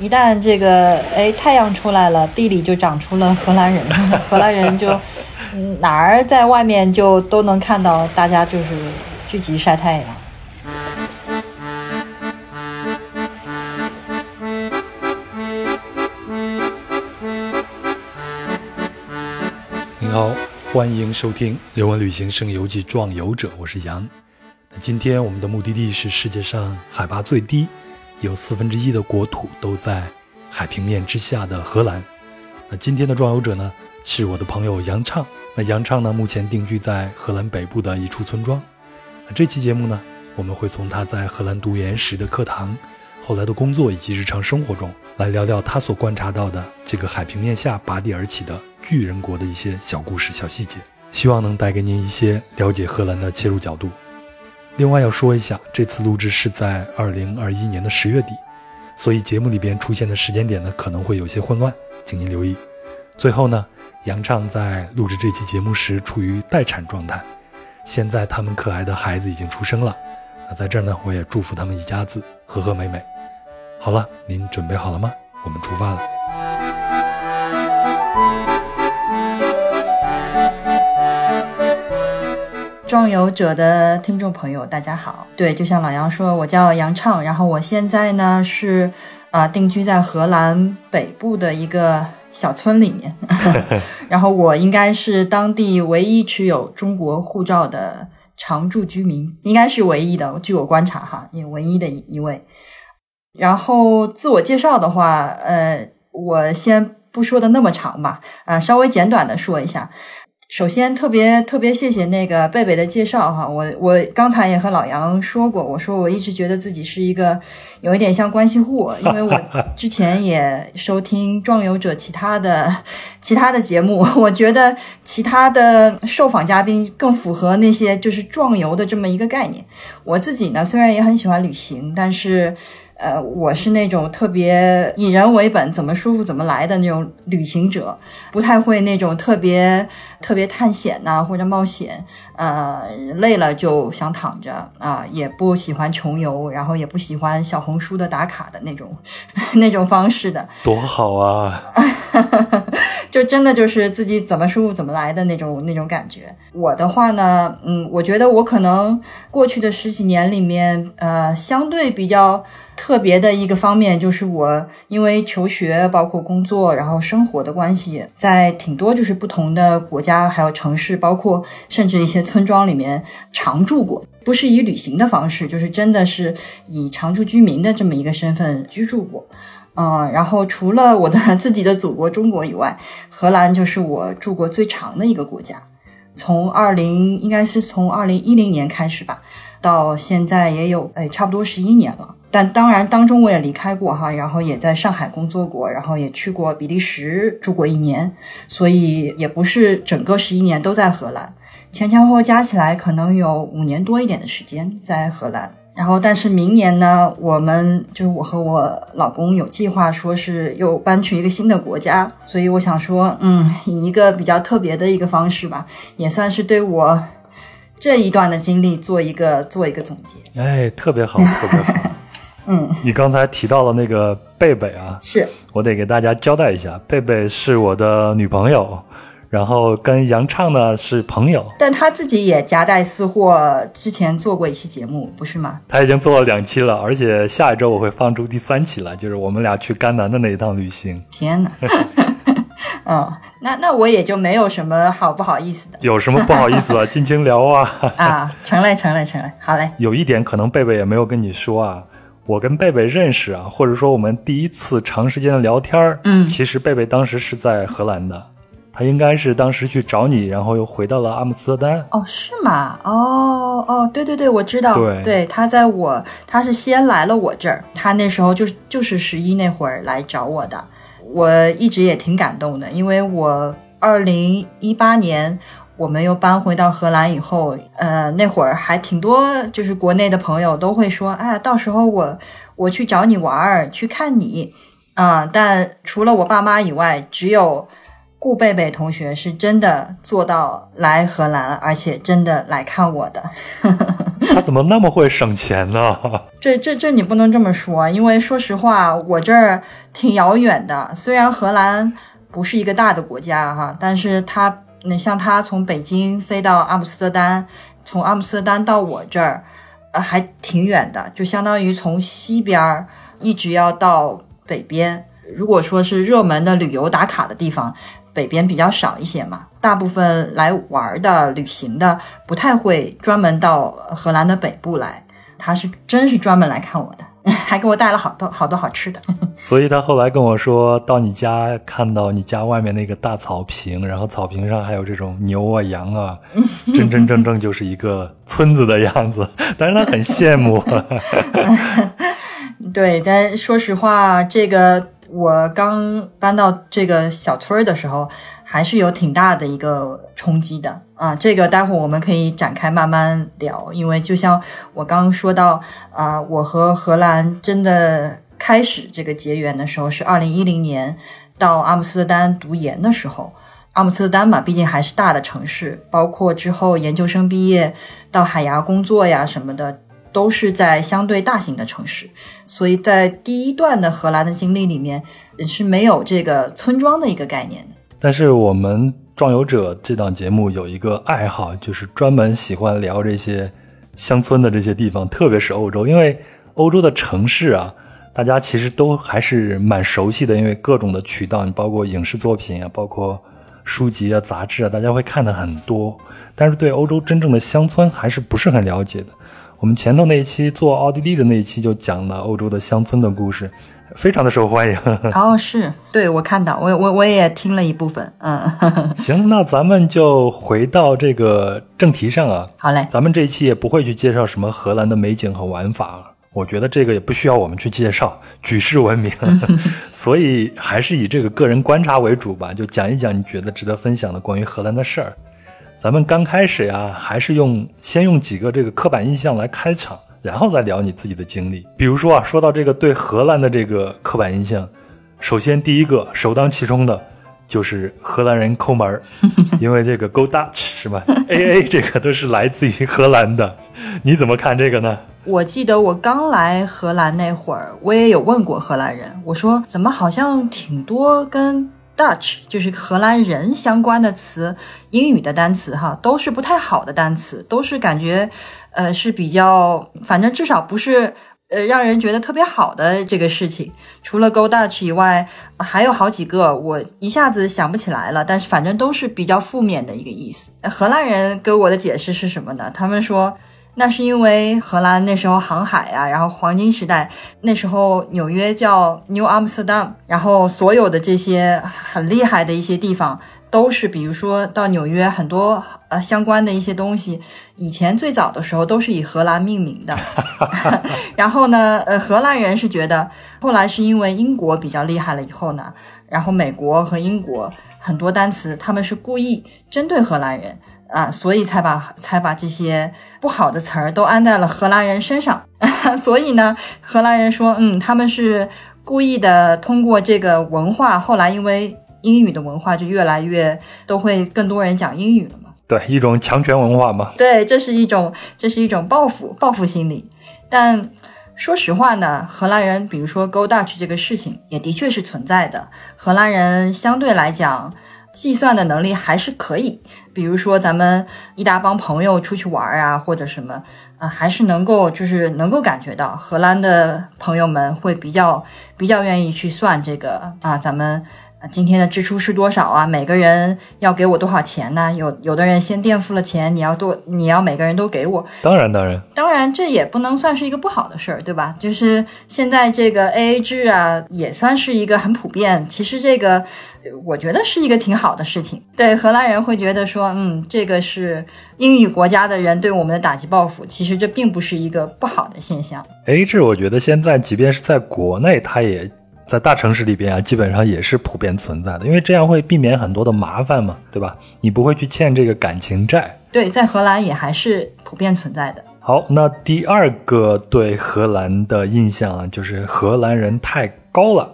一旦这个哎太阳出来了，地里就长出了 荷兰人，荷兰人就哪儿在外面就都能看到大家就是聚集晒太阳。您好，欢迎收听《人文旅行声游记·壮游者》，我是杨。那今天我们的目的地是世界上海拔最低。有四分之一的国土都在海平面之下的荷兰。那今天的壮游者呢，是我的朋友杨畅。那杨畅呢，目前定居在荷兰北部的一处村庄。那这期节目呢，我们会从他在荷兰读研时的课堂、后来的工作以及日常生活中，来聊聊他所观察到的这个海平面下拔地而起的巨人国的一些小故事、小细节。希望能带给您一些了解荷兰的切入角度。另外要说一下，这次录制是在二零二一年的十月底，所以节目里边出现的时间点呢可能会有些混乱，请您留意。最后呢，杨畅在录制这期节目时处于待产状态，现在他们可爱的孩子已经出生了。那在这儿呢，我也祝福他们一家子和和美美。好了，您准备好了吗？我们出发了。壮游者的听众朋友，大家好。对，就像老杨说，我叫杨畅，然后我现在呢是啊定居在荷兰北部的一个小村里面，然后我应该是当地唯一持有中国护照的常住居民，应该是唯一的，据我观察哈，也唯一的一位。然后自我介绍的话，呃，我先不说的那么长吧，啊，稍微简短的说一下。首先，特别特别谢谢那个贝贝的介绍哈，我我刚才也和老杨说过，我说我一直觉得自己是一个有一点像关系户，因为我之前也收听壮游者其他的其他的节目，我觉得其他的受访嘉宾更符合那些就是壮游的这么一个概念。我自己呢，虽然也很喜欢旅行，但是。呃，我是那种特别以人为本，怎么舒服怎么来的那种旅行者，不太会那种特别特别探险呐或者冒险。呃，累了就想躺着啊，也不喜欢穷游，然后也不喜欢小红书的打卡的那种 那种方式的。多好啊！就真的就是自己怎么舒服怎么来的那种那种感觉。我的话呢，嗯，我觉得我可能过去的十几年里面，呃，相对比较特别的一个方面，就是我因为求学、包括工作，然后生活的关系，在挺多就是不同的国家还有城市，包括甚至一些村庄里面常住过，不是以旅行的方式，就是真的是以常住居民的这么一个身份居住过。嗯，然后除了我的 自己的祖国中国以外，荷兰就是我住过最长的一个国家。从二零应该是从二零一零年开始吧，到现在也有哎差不多十一年了。但当然当中我也离开过哈，然后也在上海工作过，然后也去过比利时住过一年，所以也不是整个十一年都在荷兰，前前后后加起来可能有五年多一点的时间在荷兰。然后，但是明年呢，我们就是我和我老公有计划，说是又搬去一个新的国家，所以我想说，嗯，以一个比较特别的一个方式吧，也算是对我这一段的经历做一个做一个总结。哎，特别好，特别好。嗯，你刚才提到了那个贝贝啊，是我得给大家交代一下，贝贝是我的女朋友。然后跟杨畅呢是朋友，但他自己也夹带私货，之前做过一期节目，不是吗？他已经做了两期了，而且下一周我会放出第三期了，就是我们俩去甘南的那一趟旅行。天哪！嗯，那那我也就没有什么好不好意思的。有什么不好意思啊，尽情聊啊！啊，成嘞，成嘞，成嘞，好嘞。有一点可能贝贝也没有跟你说啊，我跟贝贝认识啊，或者说我们第一次长时间的聊天儿，嗯，其实贝贝当时是在荷兰的。他应该是当时去找你，然后又回到了阿姆斯特丹。哦，是吗？哦哦，对对对，我知道。对，对他在我，他是先来了我这儿。他那时候就是就是十一那会儿来找我的。我一直也挺感动的，因为我二零一八年我们又搬回到荷兰以后，呃，那会儿还挺多，就是国内的朋友都会说，哎，到时候我我去找你玩儿，去看你啊。但除了我爸妈以外，只有。顾贝贝同学是真的做到来荷兰，而且真的来看我的。他怎么那么会省钱呢？这这这你不能这么说，因为说实话，我这儿挺遥远的。虽然荷兰不是一个大的国家哈，但是他，你像他从北京飞到阿姆斯特丹，从阿姆斯特丹到我这儿，呃，还挺远的，就相当于从西边儿一直要到北边。如果说是热门的旅游打卡的地方。北边比较少一些嘛，大部分来玩的、旅行的不太会专门到荷兰的北部来。他是真是专门来看我的，还给我带了好多好多好吃的。所以他后来跟我说到你家，看到你家外面那个大草坪，然后草坪上还有这种牛啊、羊啊，真真正正就是一个村子的样子。但是他很羡慕。对，但说实话，这个。我刚搬到这个小村儿的时候，还是有挺大的一个冲击的啊。这个待会儿我们可以展开慢慢聊，因为就像我刚刚说到啊，我和荷兰真的开始这个结缘的时候是二零一零年到阿姆斯特丹读研的时候。阿姆斯特丹嘛，毕竟还是大的城市，包括之后研究生毕业到海牙工作呀什么的。都是在相对大型的城市，所以在第一段的荷兰的经历里面是没有这个村庄的一个概念的。但是我们壮游者这档节目有一个爱好，就是专门喜欢聊这些乡村的这些地方，特别是欧洲，因为欧洲的城市啊，大家其实都还是蛮熟悉的，因为各种的渠道，你包括影视作品啊，包括书籍啊、杂志啊，大家会看的很多。但是对欧洲真正的乡村还是不是很了解的。我们前头那一期做奥地利的那一期就讲了欧洲的乡村的故事，非常的受欢迎。哦，是对我看到，我我我也听了一部分。嗯，行，那咱们就回到这个正题上啊。好嘞，咱们这一期也不会去介绍什么荷兰的美景和玩法，我觉得这个也不需要我们去介绍，举世闻名。所以还是以这个个人观察为主吧，就讲一讲你觉得值得分享的关于荷兰的事儿。咱们刚开始呀，还是用先用几个这个刻板印象来开场，然后再聊你自己的经历。比如说啊，说到这个对荷兰的这个刻板印象，首先第一个首当其冲的，就是荷兰人抠门儿，因为这个 Go Dutch 是吧？A A 这个都是来自于荷兰的，你怎么看这个呢？我记得我刚来荷兰那会儿，我也有问过荷兰人，我说怎么好像挺多跟。Dutch 就是荷兰人相关的词，英语的单词哈，都是不太好的单词，都是感觉，呃，是比较，反正至少不是，呃，让人觉得特别好的这个事情。除了 Go Dutch 以外，还有好几个，我一下子想不起来了，但是反正都是比较负面的一个意思。荷兰人给我的解释是什么呢？他们说。那是因为荷兰那时候航海啊，然后黄金时代，那时候纽约叫 New Amsterdam，然后所有的这些很厉害的一些地方，都是比如说到纽约很多呃相关的一些东西，以前最早的时候都是以荷兰命名的。然后呢，呃，荷兰人是觉得，后来是因为英国比较厉害了以后呢，然后美国和英国很多单词他们是故意针对荷兰人。啊，所以才把才把这些不好的词儿都安在了荷兰人身上。所以呢，荷兰人说，嗯，他们是故意的，通过这个文化，后来因为英语的文化就越来越都会更多人讲英语了嘛。对，一种强权文化嘛。对，这是一种这是一种报复报复心理。但说实话呢，荷兰人比如说 Go Dutch 这个事情也的确是存在的。荷兰人相对来讲。计算的能力还是可以，比如说咱们一大帮朋友出去玩啊，或者什么，啊，还是能够就是能够感觉到荷兰的朋友们会比较比较愿意去算这个啊，咱们。今天的支出是多少啊？每个人要给我多少钱呢？有有的人先垫付了钱，你要多，你要每个人都给我。当然，当然，当然，这也不能算是一个不好的事儿，对吧？就是现在这个 A A 制啊，也算是一个很普遍。其实这个，我觉得是一个挺好的事情。对荷兰人会觉得说，嗯，这个是英语国家的人对我们的打击报复。其实这并不是一个不好的现象。A A 制，我觉得现在即便是在国内，它也。在大城市里边啊，基本上也是普遍存在的，因为这样会避免很多的麻烦嘛，对吧？你不会去欠这个感情债。对，在荷兰也还是普遍存在的。好，那第二个对荷兰的印象啊，就是荷兰人太高了。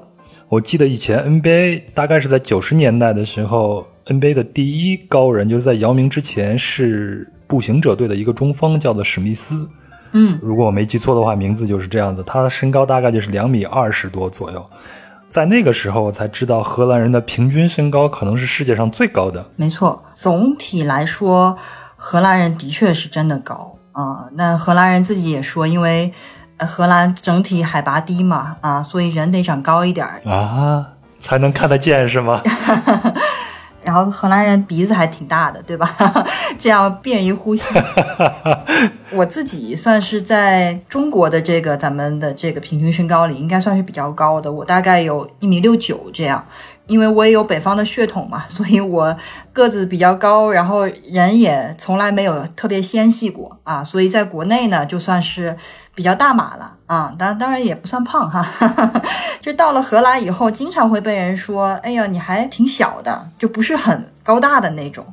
我记得以前 NBA 大概是在九十年代的时候，NBA 的第一高人就是在姚明之前是步行者队的一个中锋，叫做史密斯。嗯，如果我没记错的话，名字就是这样的。他的身高大概就是两米二十多左右，在那个时候我才知道荷兰人的平均身高可能是世界上最高的。没错，总体来说，荷兰人的确是真的高啊、那荷兰人自己也说，因为呃荷兰整体海拔低嘛，啊，所以人得长高一点。啊，才能看得见是吗？然后荷兰人鼻子还挺大的，对吧？这样便于呼吸。我自己算是在中国的这个咱们的这个平均身高里，应该算是比较高的。我大概有一米六九这样，因为我也有北方的血统嘛，所以我个子比较高，然后人也从来没有特别纤细过啊，所以在国内呢，就算是比较大码了啊，当当然也不算胖哈。就到了荷兰以后，经常会被人说：“哎呀，你还挺小的，就不是很高大的那种。”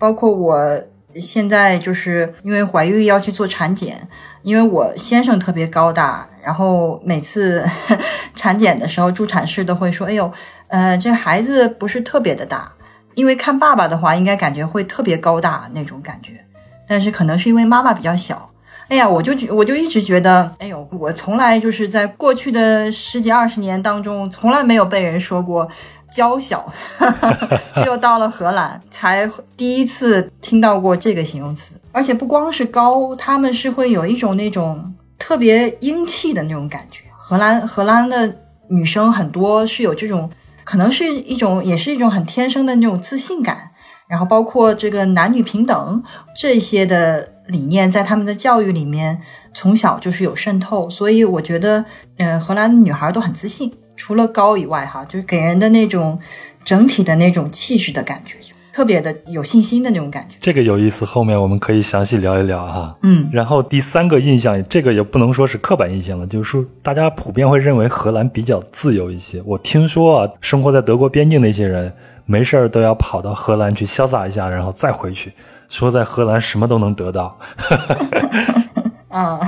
包括我现在就是因为怀孕要去做产检，因为我先生特别高大，然后每次 产检的时候，助产士都会说：“哎呦，呃，这孩子不是特别的大。”因为看爸爸的话，应该感觉会特别高大那种感觉，但是可能是因为妈妈比较小。哎呀，我就觉我就一直觉得，哎呦，我从来就是在过去的十几二十年当中，从来没有被人说过娇小 只有到了荷兰才第一次听到过这个形容词。而且不光是高，他们是会有一种那种特别英气的那种感觉。荷兰荷兰的女生很多是有这种，可能是一种也是一种很天生的那种自信感。然后包括这个男女平等这些的理念，在他们的教育里面从小就是有渗透，所以我觉得，呃，荷兰的女孩都很自信，除了高以外，哈，就是给人的那种整体的那种气势的感觉，特别的有信心的那种感觉。这个有意思，后面我们可以详细聊一聊哈。嗯，然后第三个印象，这个也不能说是刻板印象了，就是说大家普遍会认为荷兰比较自由一些。我听说啊，生活在德国边境的一些人，没事儿都要跑到荷兰去潇洒一下，然后再回去，说在荷兰什么都能得到。啊，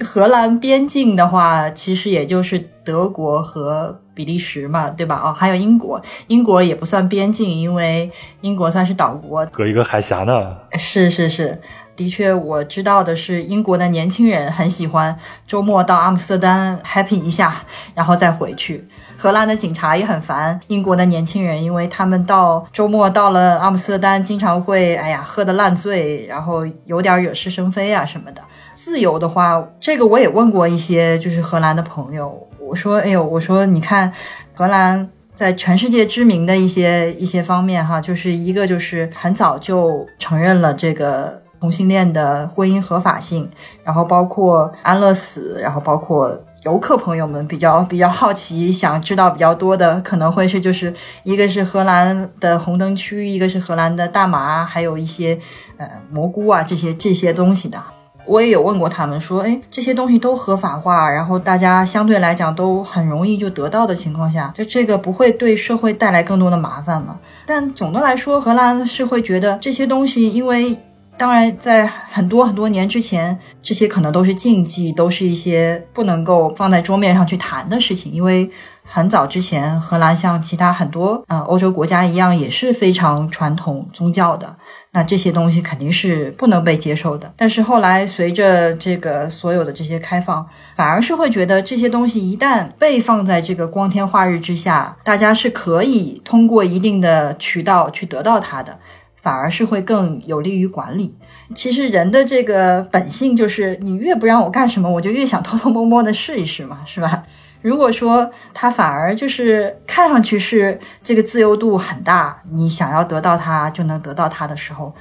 荷兰边境的话，其实也就是德国和比利时嘛，对吧？哦，还有英国，英国也不算边境，因为英国算是岛国。隔一个海峡呢。是是是，的确，我知道的是，英国的年轻人很喜欢周末到阿姆斯特丹 happy 一下，然后再回去。荷兰的警察也很烦英国的年轻人，因为他们到周末到了阿姆斯特丹，经常会哎呀喝得烂醉，然后有点惹是生非啊什么的。自由的话，这个我也问过一些就是荷兰的朋友，我说哎呦，我说你看荷兰。在全世界知名的一些一些方面，哈，就是一个就是很早就承认了这个同性恋的婚姻合法性，然后包括安乐死，然后包括游客朋友们比较比较好奇，想知道比较多的，可能会是就是一个是荷兰的红灯区，一个是荷兰的大麻，还有一些呃蘑菇啊这些这些东西的。我也有问过他们说，哎，这些东西都合法化，然后大家相对来讲都很容易就得到的情况下，就这个不会对社会带来更多的麻烦吗？但总的来说，荷兰是会觉得这些东西，因为当然在很多很多年之前，这些可能都是禁忌，都是一些不能够放在桌面上去谈的事情，因为。很早之前，荷兰像其他很多呃欧洲国家一样，也是非常传统宗教的。那这些东西肯定是不能被接受的。但是后来随着这个所有的这些开放，反而是会觉得这些东西一旦被放在这个光天化日之下，大家是可以通过一定的渠道去得到它的，反而是会更有利于管理。其实人的这个本性就是，你越不让我干什么，我就越想偷偷摸摸的试一试嘛，是吧？如果说他反而就是看上去是这个自由度很大，你想要得到它就能得到它的时候，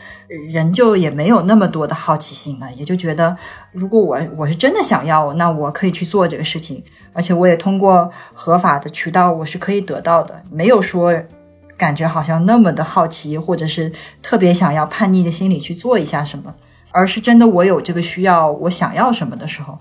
人就也没有那么多的好奇心了，也就觉得如果我我是真的想要，那我可以去做这个事情，而且我也通过合法的渠道我是可以得到的，没有说感觉好像那么的好奇，或者是特别想要叛逆的心理去做一下什么，而是真的我有这个需要，我想要什么的时候。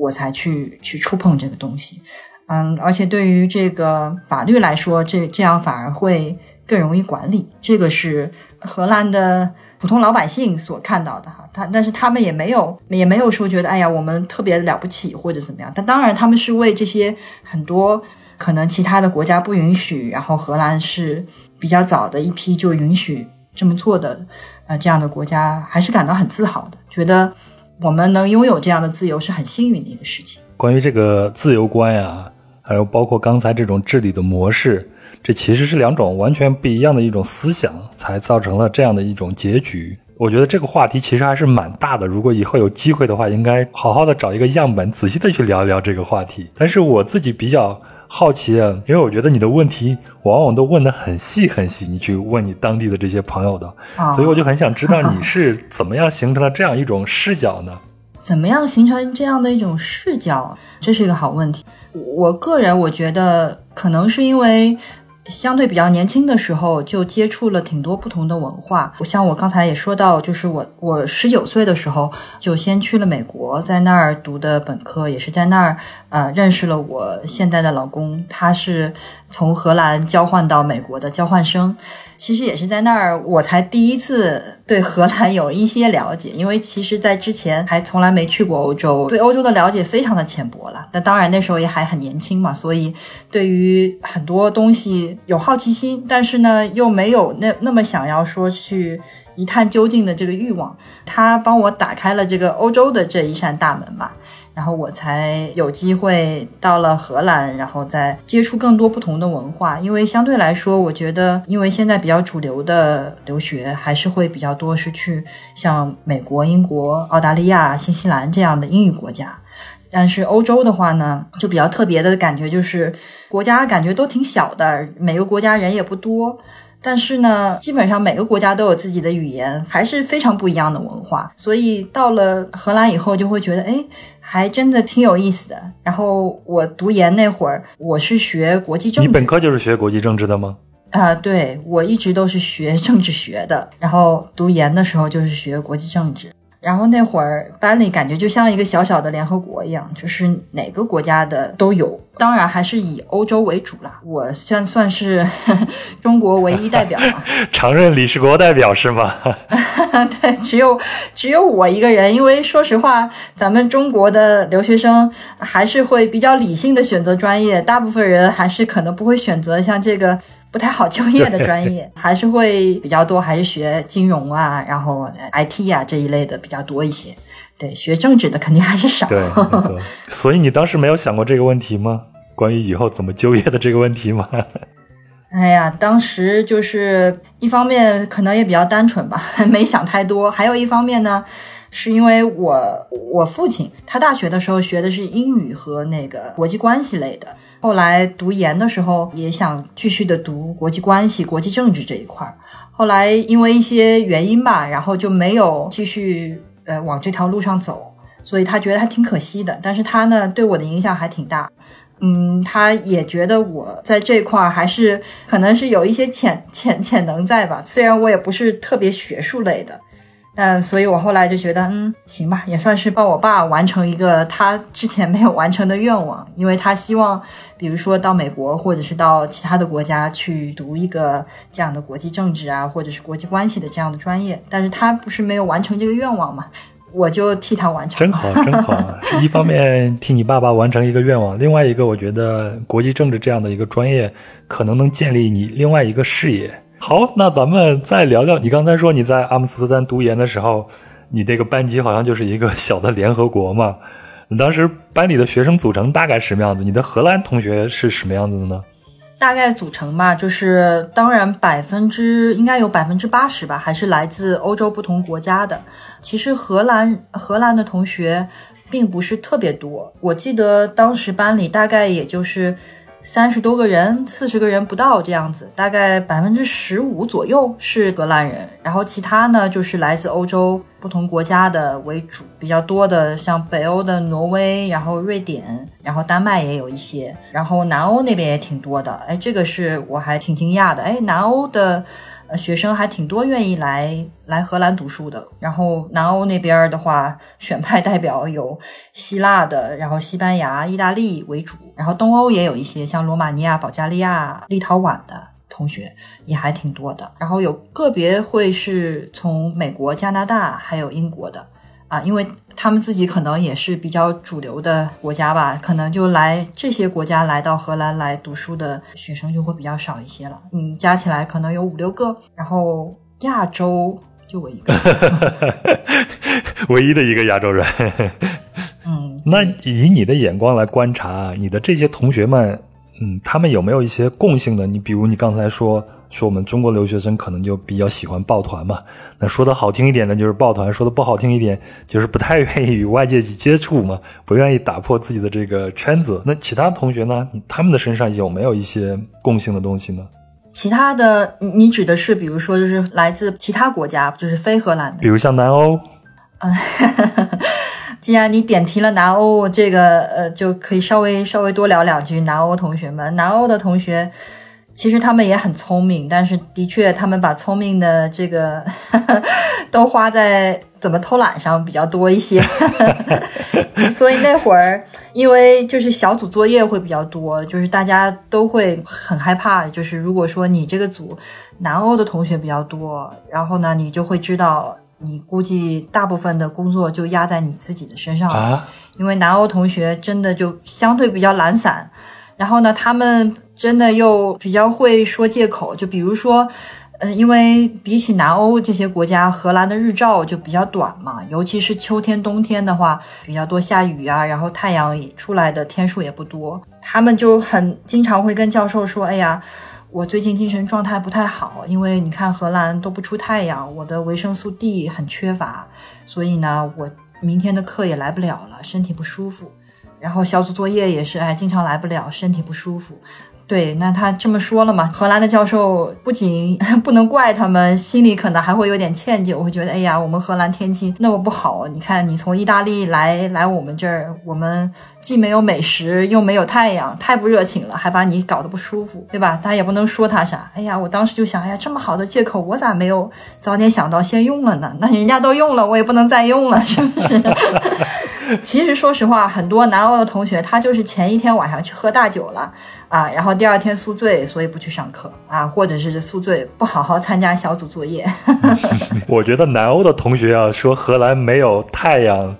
我才去去触碰这个东西，嗯，而且对于这个法律来说，这这样反而会更容易管理。这个是荷兰的普通老百姓所看到的哈，他但是他们也没有也没有说觉得哎呀我们特别了不起或者怎么样。但当然他们是为这些很多可能其他的国家不允许，然后荷兰是比较早的一批就允许这么做的呃这样的国家，还是感到很自豪的，觉得。我们能拥有这样的自由是很幸运的一个事情。关于这个自由观呀，还有包括刚才这种治理的模式，这其实是两种完全不一样的一种思想，才造成了这样的一种结局。我觉得这个话题其实还是蛮大的。如果以后有机会的话，应该好好的找一个样本，仔细的去聊一聊这个话题。但是我自己比较好奇啊，因为我觉得你的问题往往都问得很细很细，你去问你当地的这些朋友的，所以我就很想知道你是怎么样形成了这样一种视角呢？怎么样形成这样的一种视角？这是一个好问题。我个人我觉得可能是因为。相对比较年轻的时候，就接触了挺多不同的文化。我像我刚才也说到，就是我我十九岁的时候就先去了美国，在那儿读的本科，也是在那儿呃认识了我现在的老公，他是从荷兰交换到美国的交换生。其实也是在那儿，我才第一次对荷兰有一些了解，因为其实，在之前还从来没去过欧洲，对欧洲的了解非常的浅薄了。那当然那时候也还很年轻嘛，所以对于很多东西有好奇心，但是呢，又没有那那么想要说去一探究竟的这个欲望。他帮我打开了这个欧洲的这一扇大门吧。然后我才有机会到了荷兰，然后再接触更多不同的文化。因为相对来说，我觉得，因为现在比较主流的留学还是会比较多，是去像美国、英国、澳大利亚、新西兰这样的英语国家。但是欧洲的话呢，就比较特别的感觉，就是国家感觉都挺小的，每个国家人也不多。但是呢，基本上每个国家都有自己的语言，还是非常不一样的文化。所以到了荷兰以后，就会觉得，哎。还真的挺有意思的。然后我读研那会儿，我是学国际政治。你本科就是学国际政治的吗？啊，对，我一直都是学政治学的。然后读研的时候就是学国际政治。然后那会儿班里感觉就像一个小小的联合国一样，就是哪个国家的都有。当然还是以欧洲为主啦。我算算是 中国唯一代表嘛，常任理事国代表是吗？对，只有只有我一个人。因为说实话，咱们中国的留学生还是会比较理性的选择专业，大部分人还是可能不会选择像这个不太好就业的专业，还是会比较多，还是学金融啊，然后 IT 啊这一类的比较多一些。对，学政治的肯定还是少。对，所以你当时没有想过这个问题吗？关于以后怎么就业的这个问题吗？哎呀，当时就是一方面可能也比较单纯吧，没想太多。还有一方面呢，是因为我我父亲他大学的时候学的是英语和那个国际关系类的，后来读研的时候也想继续的读国际关系、国际政治这一块儿。后来因为一些原因吧，然后就没有继续。呃，往这条路上走，所以他觉得还挺可惜的。但是他呢，对我的影响还挺大。嗯，他也觉得我在这块儿还是可能是有一些潜潜潜能在吧。虽然我也不是特别学术类的。嗯，所以我后来就觉得，嗯，行吧，也算是帮我爸完成一个他之前没有完成的愿望，因为他希望，比如说到美国或者是到其他的国家去读一个这样的国际政治啊，或者是国际关系的这样的专业，但是他不是没有完成这个愿望嘛，我就替他完成。真好，真好，一方面替你爸爸完成一个愿望，另外一个我觉得国际政治这样的一个专业，可能能建立你另外一个事业。好，那咱们再聊聊。你刚才说你在阿姆斯特丹读研的时候，你这个班级好像就是一个小的联合国嘛？你当时班里的学生组成大概什么样子？你的荷兰同学是什么样子的呢？大概组成吧，就是当然百分之应该有百分之八十吧，还是来自欧洲不同国家的。其实荷兰荷兰的同学并不是特别多，我记得当时班里大概也就是。三十多个人，四十个人不到这样子，大概百分之十五左右是荷兰人，然后其他呢就是来自欧洲不同国家的为主，比较多的像北欧的挪威，然后瑞典，然后丹麦也有一些，然后南欧那边也挺多的，哎，这个是我还挺惊讶的，哎，南欧的。呃，学生还挺多，愿意来来荷兰读书的。然后南欧那边的话，选派代表有希腊的，然后西班牙、意大利为主。然后东欧也有一些，像罗马尼亚、保加利亚、立陶宛的同学也还挺多的。然后有个别会是从美国、加拿大还有英国的。啊，因为他们自己可能也是比较主流的国家吧，可能就来这些国家来到荷兰来读书的学生就会比较少一些了。嗯，加起来可能有五六个，然后亚洲就我一个。唯一的一个亚洲人。嗯，那以你的眼光来观察，你的这些同学们，嗯，他们有没有一些共性的？你比如你刚才说说我们中国留学生可能就比较喜欢抱团嘛，那说的好听一点呢就是抱团，说的不好听一点就是不太愿意与外界去接触嘛，不愿意打破自己的这个圈子。那其他同学呢？他们的身上有没有一些共性的东西呢？其他的，你你指的是，比如说，就是来自其他国家，就是非荷兰的，比如像南欧。嗯，既然你点题了南欧，这个呃，就可以稍微稍微多聊两句南欧同学们。南欧的同学其实他们也很聪明，但是的确他们把聪明的这个 都花在怎么偷懒上比较多一些。所以那会儿，因为就是小组作业会比较多，就是大家都会很害怕。就是如果说你这个组南欧的同学比较多，然后呢，你就会知道。你估计大部分的工作就压在你自己的身上了，因为南欧同学真的就相对比较懒散，然后呢，他们真的又比较会说借口，就比如说，嗯，因为比起南欧这些国家，荷兰的日照就比较短嘛，尤其是秋天、冬天的话，比较多下雨啊，然后太阳出来的天数也不多，他们就很经常会跟教授说，哎呀。我最近精神状态不太好，因为你看荷兰都不出太阳，我的维生素 D 很缺乏，所以呢，我明天的课也来不了了，身体不舒服。然后小组作业也是，哎，经常来不了，身体不舒服。对，那他这么说了嘛？荷兰的教授不仅 不能怪他们，心里可能还会有点歉疚，我会觉得，哎呀，我们荷兰天气那么不好，你看你从意大利来来我们这儿，我们既没有美食，又没有太阳，太不热情了，还把你搞得不舒服，对吧？他也不能说他啥。哎呀，我当时就想，哎呀，这么好的借口，我咋没有早点想到先用了呢？那人家都用了，我也不能再用了，是不是？其实说实话，很多南欧的同学，他就是前一天晚上去喝大酒了。啊，然后第二天宿醉，所以不去上课啊，或者是宿醉不好好参加小组作业。我觉得南欧的同学啊，说荷兰没有太阳，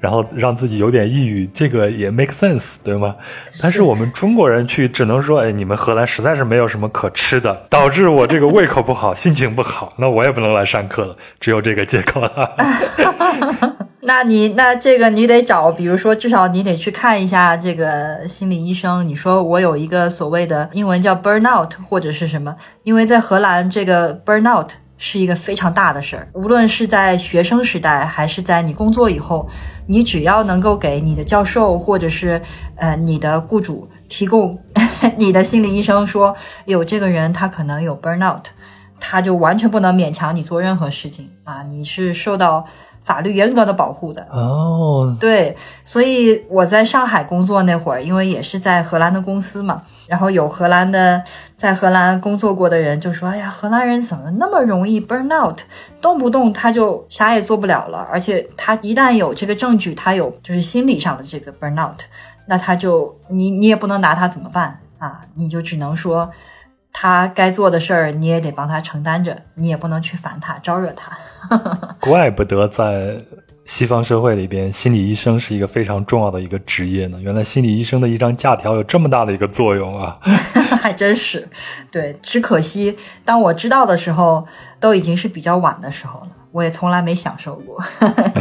然后让自己有点抑郁，这个也 make sense，对吗？但是我们中国人去，只能说，哎，你们荷兰实在是没有什么可吃的，导致我这个胃口不好，心情不好，那我也不能来上课了，只有这个借口了。那你那这个你得找，比如说至少你得去看一下这个心理医生。你说我有一个所谓的英文叫 burnout 或者是什么？因为在荷兰这个 burnout 是一个非常大的事儿，无论是在学生时代还是在你工作以后，你只要能够给你的教授或者是呃你的雇主提供 你的心理医生说有这个人他可能有 burnout，他就完全不能勉强你做任何事情啊，你是受到。法律严格的保护的哦，对，所以我在上海工作那会儿，因为也是在荷兰的公司嘛，然后有荷兰的在荷兰工作过的人就说：“哎呀，荷兰人怎么那么容易 burn out，动不动他就啥也做不了了，而且他一旦有这个证据，他有就是心理上的这个 burn out，那他就你你也不能拿他怎么办啊？你就只能说他该做的事儿你也得帮他承担着，你也不能去烦他招惹他。” 怪不得在西方社会里边，心理医生是一个非常重要的一个职业呢。原来心理医生的一张假条有这么大的一个作用啊！还真是，对，只可惜当我知道的时候，都已经是比较晚的时候了。我也从来没享受过。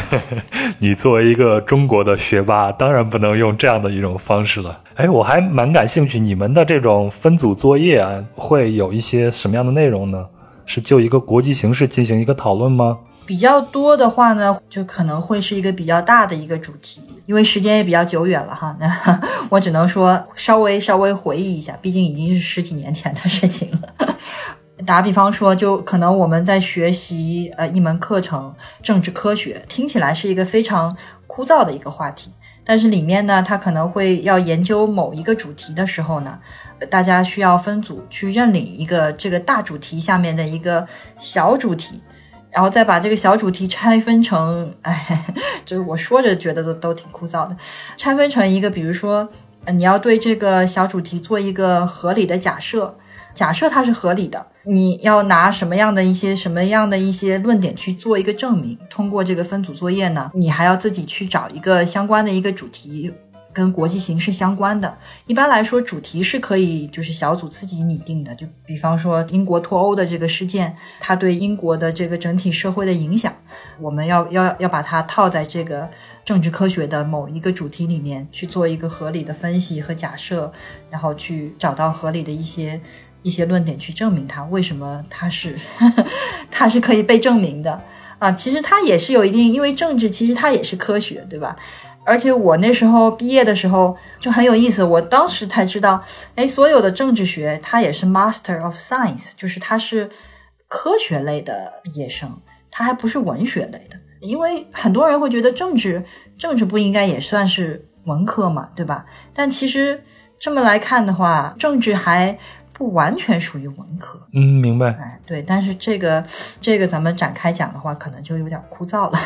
你作为一个中国的学霸，当然不能用这样的一种方式了。哎，我还蛮感兴趣，你们的这种分组作业啊，会有一些什么样的内容呢？是就一个国际形势进行一个讨论吗？比较多的话呢，就可能会是一个比较大的一个主题，因为时间也比较久远了哈。那我只能说稍微稍微回忆一下，毕竟已经是十几年前的事情了。打比方说，就可能我们在学习呃一门课程政治科学，听起来是一个非常枯燥的一个话题，但是里面呢，它可能会要研究某一个主题的时候呢。大家需要分组去认领一个这个大主题下面的一个小主题，然后再把这个小主题拆分成，哎，就是我说着觉得都都挺枯燥的，拆分成一个，比如说，你要对这个小主题做一个合理的假设，假设它是合理的，你要拿什么样的一些什么样的一些论点去做一个证明。通过这个分组作业呢，你还要自己去找一个相关的一个主题。跟国际形势相关的。一般来说，主题是可以就是小组自己拟定的。就比方说英国脱欧的这个事件，它对英国的这个整体社会的影响，我们要要要把它套在这个政治科学的某一个主题里面去做一个合理的分析和假设，然后去找到合理的一些一些论点去证明它为什么它是 它是可以被证明的。啊，其实它也是有一定，因为政治其实它也是科学，对吧？而且我那时候毕业的时候就很有意思，我当时才知道，哎，所有的政治学它也是 Master of Science，就是它是科学类的毕业生，它还不是文学类的。因为很多人会觉得政治政治不应该也算是文科嘛，对吧？但其实这么来看的话，政治还。不完全属于文科，嗯，明白。哎，对，但是这个这个咱们展开讲的话，可能就有点枯燥了。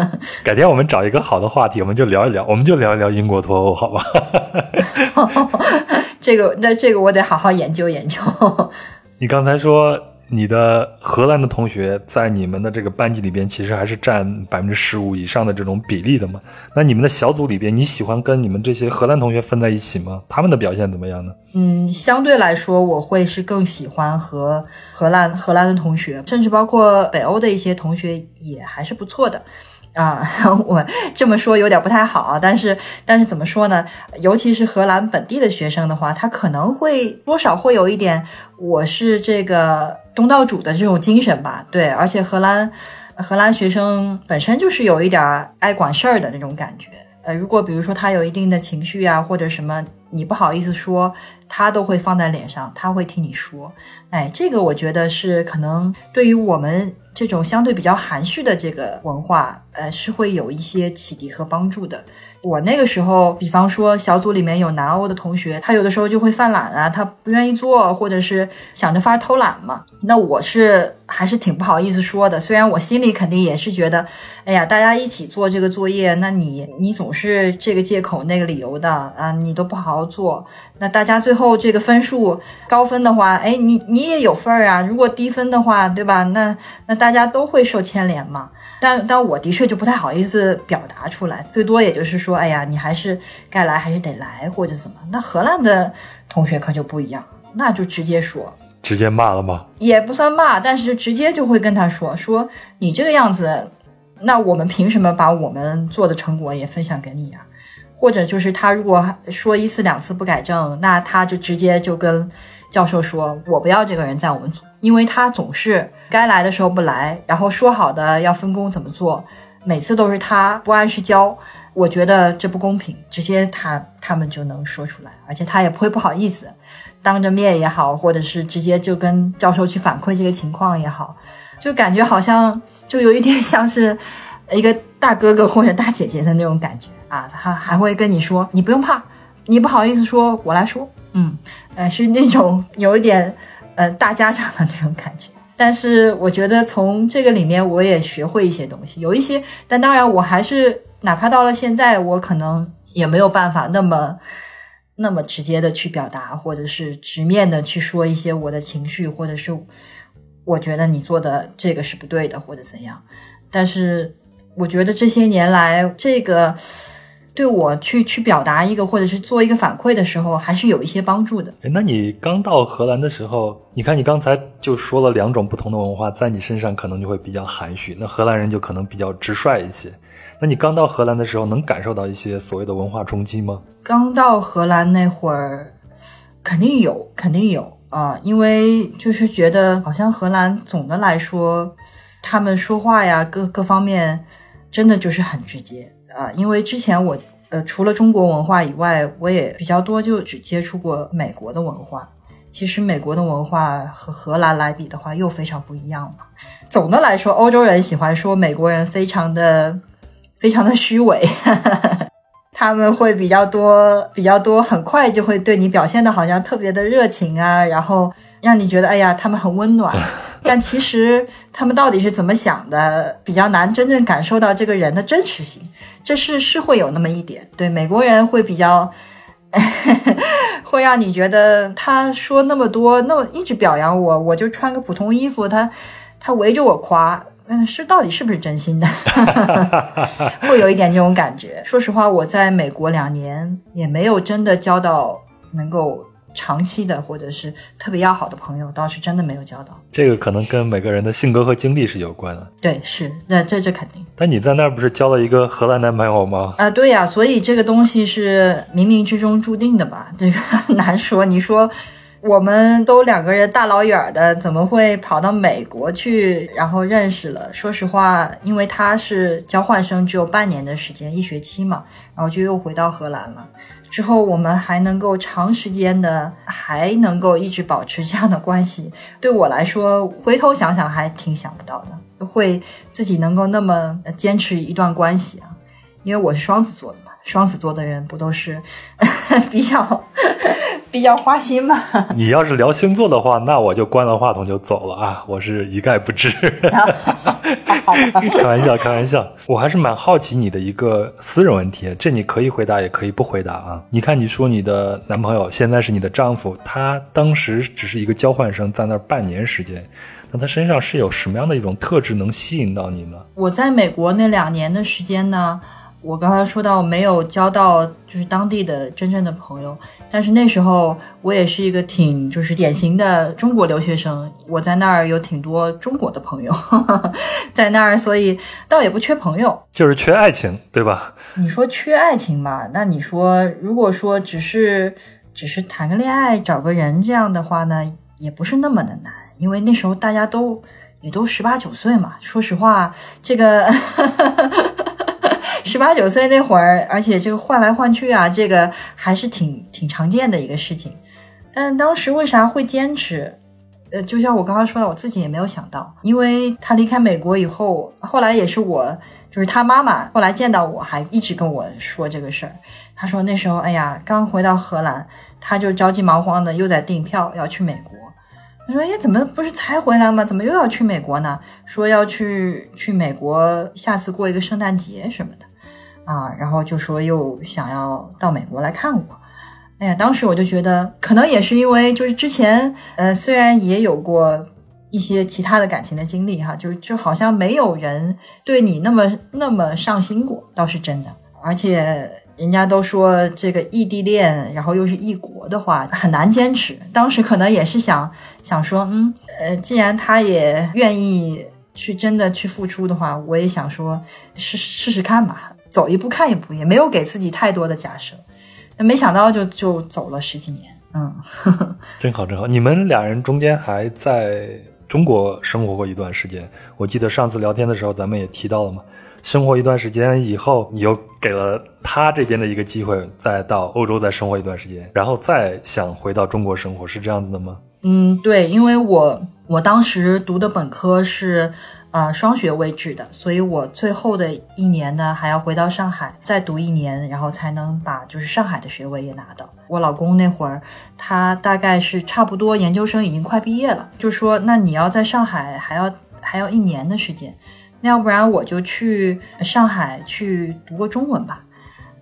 改天我们找一个好的话题，我们就聊一聊，我们就聊一聊英国脱欧，好吧？这个，那这个我得好好研究研究。你刚才说。你的荷兰的同学在你们的这个班级里边，其实还是占百分之十五以上的这种比例的嘛？那你们的小组里边，你喜欢跟你们这些荷兰同学分在一起吗？他们的表现怎么样呢？嗯，相对来说，我会是更喜欢和荷兰荷兰的同学，甚至包括北欧的一些同学也还是不错的。啊，我这么说有点不太好啊，但是但是怎么说呢？尤其是荷兰本地的学生的话，他可能会多少会有一点我是这个东道主的这种精神吧。对，而且荷兰荷兰学生本身就是有一点爱管事儿的那种感觉。呃，如果比如说他有一定的情绪啊，或者什么，你不好意思说，他都会放在脸上，他会替你说。哎，这个我觉得是可能对于我们。这种相对比较含蓄的这个文化，呃，是会有一些启迪和帮助的。我那个时候，比方说小组里面有南欧的同学，他有的时候就会犯懒啊，他不愿意做，或者是想着法偷懒嘛。那我是还是挺不好意思说的，虽然我心里肯定也是觉得，哎呀，大家一起做这个作业，那你你总是这个借口那个理由的啊，你都不好好做，那大家最后这个分数高分的话，哎，你你也有份儿啊。如果低分的话，对吧？那那大家都会受牵连嘛。但但我的确就不太好意思表达出来，最多也就是说，哎呀，你还是该来还是得来，或者怎么？那荷兰的同学可就不一样，那就直接说，直接骂了吗？也不算骂，但是直接就会跟他说，说你这个样子，那我们凭什么把我们做的成果也分享给你呀？或者就是他如果说一次两次不改正，那他就直接就跟教授说，我不要这个人在我们组。因为他总是该来的时候不来，然后说好的要分工怎么做，每次都是他不按时交，我觉得这不公平。直接他他们就能说出来，而且他也不会不好意思，当着面也好，或者是直接就跟教授去反馈这个情况也好，就感觉好像就有一点像是一个大哥哥或者大姐姐的那种感觉啊，他还会跟你说，你不用怕，你不好意思说，我来说，嗯，呃，是那种有一点。呃，大家长的那种感觉，但是我觉得从这个里面我也学会一些东西，有一些，但当然我还是哪怕到了现在，我可能也没有办法那么那么直接的去表达，或者是直面的去说一些我的情绪，或者是我觉得你做的这个是不对的，或者怎样。但是我觉得这些年来这个。对我去去表达一个或者是做一个反馈的时候，还是有一些帮助的。那你刚到荷兰的时候，你看你刚才就说了两种不同的文化，在你身上可能就会比较含蓄，那荷兰人就可能比较直率一些。那你刚到荷兰的时候，能感受到一些所谓的文化冲击吗？刚到荷兰那会儿，肯定有，肯定有啊，因为就是觉得好像荷兰总的来说，他们说话呀，各各方面真的就是很直接。啊，因为之前我呃除了中国文化以外，我也比较多就只接触过美国的文化。其实美国的文化和荷兰来比的话，又非常不一样了。总的来说，欧洲人喜欢说美国人非常的非常的虚伪，他们会比较多比较多，很快就会对你表现的好像特别的热情啊，然后让你觉得哎呀，他们很温暖。但其实他们到底是怎么想的，比较难真正感受到这个人的真实性。这是是会有那么一点，对美国人会比较，会让你觉得他说那么多，那么一直表扬我，我就穿个普通衣服，他他围着我夸，嗯，是到底是不是真心的？会有一点这种感觉。说实话，我在美国两年也没有真的交到能够长期的或者是特别要好的朋友，倒是真的没有交到。这个可能跟每个人的性格和经历是有关的。对，是，那这这肯定。但你在那儿不是交了一个荷兰男朋友吗？啊，对呀，所以这个东西是冥冥之中注定的吧？这个难说。你说。我们都两个人大老远的，怎么会跑到美国去？然后认识了。说实话，因为他是交换生，只有半年的时间，一学期嘛，然后就又回到荷兰了。之后我们还能够长时间的，还能够一直保持这样的关系，对我来说，回头想想还挺想不到的，会自己能够那么坚持一段关系啊。因为我是双子座的，双子座的人不都是 比较。比较花心吗。你要是聊星座的话，那我就关了话筒就走了啊！我是一概不知。开玩笑，开玩笑。我还是蛮好奇你的一个私人问题，这你可以回答，也可以不回答啊。你看，你说你的男朋友现在是你的丈夫，他当时只是一个交换生，在那儿半年时间，那他身上是有什么样的一种特质能吸引到你呢？我在美国那两年的时间呢？我刚才说到没有交到就是当地的真正的朋友，但是那时候我也是一个挺就是典型的中国留学生，我在那儿有挺多中国的朋友 在那儿，所以倒也不缺朋友，就是缺爱情，对吧？你说缺爱情嘛？那你说如果说只是只是谈个恋爱找个人这样的话呢，也不是那么的难，因为那时候大家都也都十八九岁嘛。说实话，这个。十八九岁那会儿，而且这个换来换去啊，这个还是挺挺常见的一个事情。但当时为啥会坚持？呃，就像我刚刚说的，我自己也没有想到，因为他离开美国以后，后来也是我，就是他妈妈后来见到我还一直跟我说这个事儿。他说那时候，哎呀，刚回到荷兰，他就着急忙慌的又在订票要去美国。他说，哎，怎么不是才回来吗？怎么又要去美国呢？说要去去美国，下次过一个圣诞节什么的。啊，然后就说又想要到美国来看我，哎呀，当时我就觉得可能也是因为就是之前呃虽然也有过一些其他的感情的经历哈，就就好像没有人对你那么那么上心过，倒是真的。而且人家都说这个异地恋，然后又是异国的话很难坚持。当时可能也是想想说，嗯呃，既然他也愿意去真的去付出的话，我也想说试试试看吧。走一步看一步，也没有给自己太多的假设，那没想到就就走了十几年，嗯，真好真好。你们俩人中间还在中国生活过一段时间，我记得上次聊天的时候咱们也提到了嘛。生活一段时间以后，你又给了他这边的一个机会，再到欧洲再生活一段时间，然后再想回到中国生活，是这样子的吗？嗯，对，因为我我当时读的本科是。呃，双学位制的，所以我最后的一年呢，还要回到上海再读一年，然后才能把就是上海的学位也拿到。我老公那会儿，他大概是差不多研究生已经快毕业了，就说那你要在上海还要还要一年的时间，那要不然我就去上海去读个中文吧。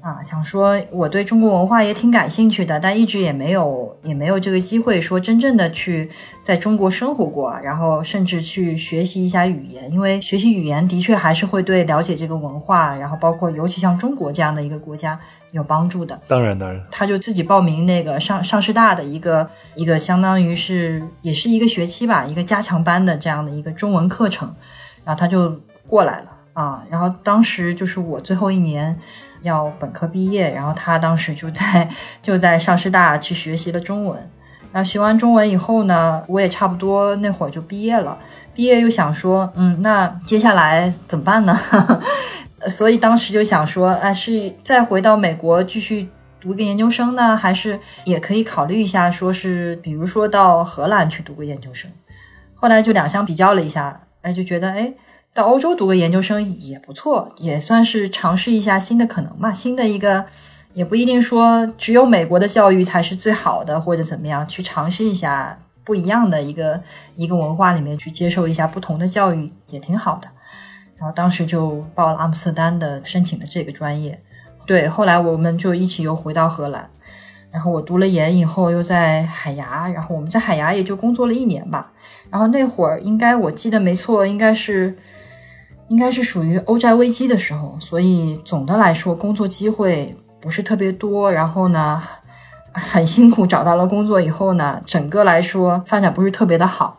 啊，想说我对中国文化也挺感兴趣的，但一直也没有也没有这个机会说真正的去在中国生活过，然后甚至去学习一下语言，因为学习语言的确还是会对了解这个文化，然后包括尤其像中国这样的一个国家有帮助的。当然，当然，他就自己报名那个上上师大的一个一个相当于是也是一个学期吧，一个加强班的这样的一个中文课程，然后他就过来了啊，然后当时就是我最后一年。要本科毕业，然后他当时就在 就在上师大去学习了中文，然后学完中文以后呢，我也差不多那会儿就毕业了。毕业又想说，嗯，那接下来怎么办呢？所以当时就想说，哎，是再回到美国继续读个研究生呢，还是也可以考虑一下，说是比如说到荷兰去读个研究生。后来就两相比较了一下，哎，就觉得哎。到欧洲读个研究生也不错，也算是尝试一下新的可能吧。新的一个，也不一定说只有美国的教育才是最好的，或者怎么样，去尝试一下不一样的一个一个文化里面去接受一下不同的教育也挺好的。然后当时就报了阿姆斯特丹的申请的这个专业。对，后来我们就一起又回到荷兰，然后我读了研以后又在海牙，然后我们在海牙也就工作了一年吧。然后那会儿应该我记得没错，应该是。应该是属于欧债危机的时候，所以总的来说工作机会不是特别多。然后呢，很辛苦找到了工作以后呢，整个来说发展不是特别的好。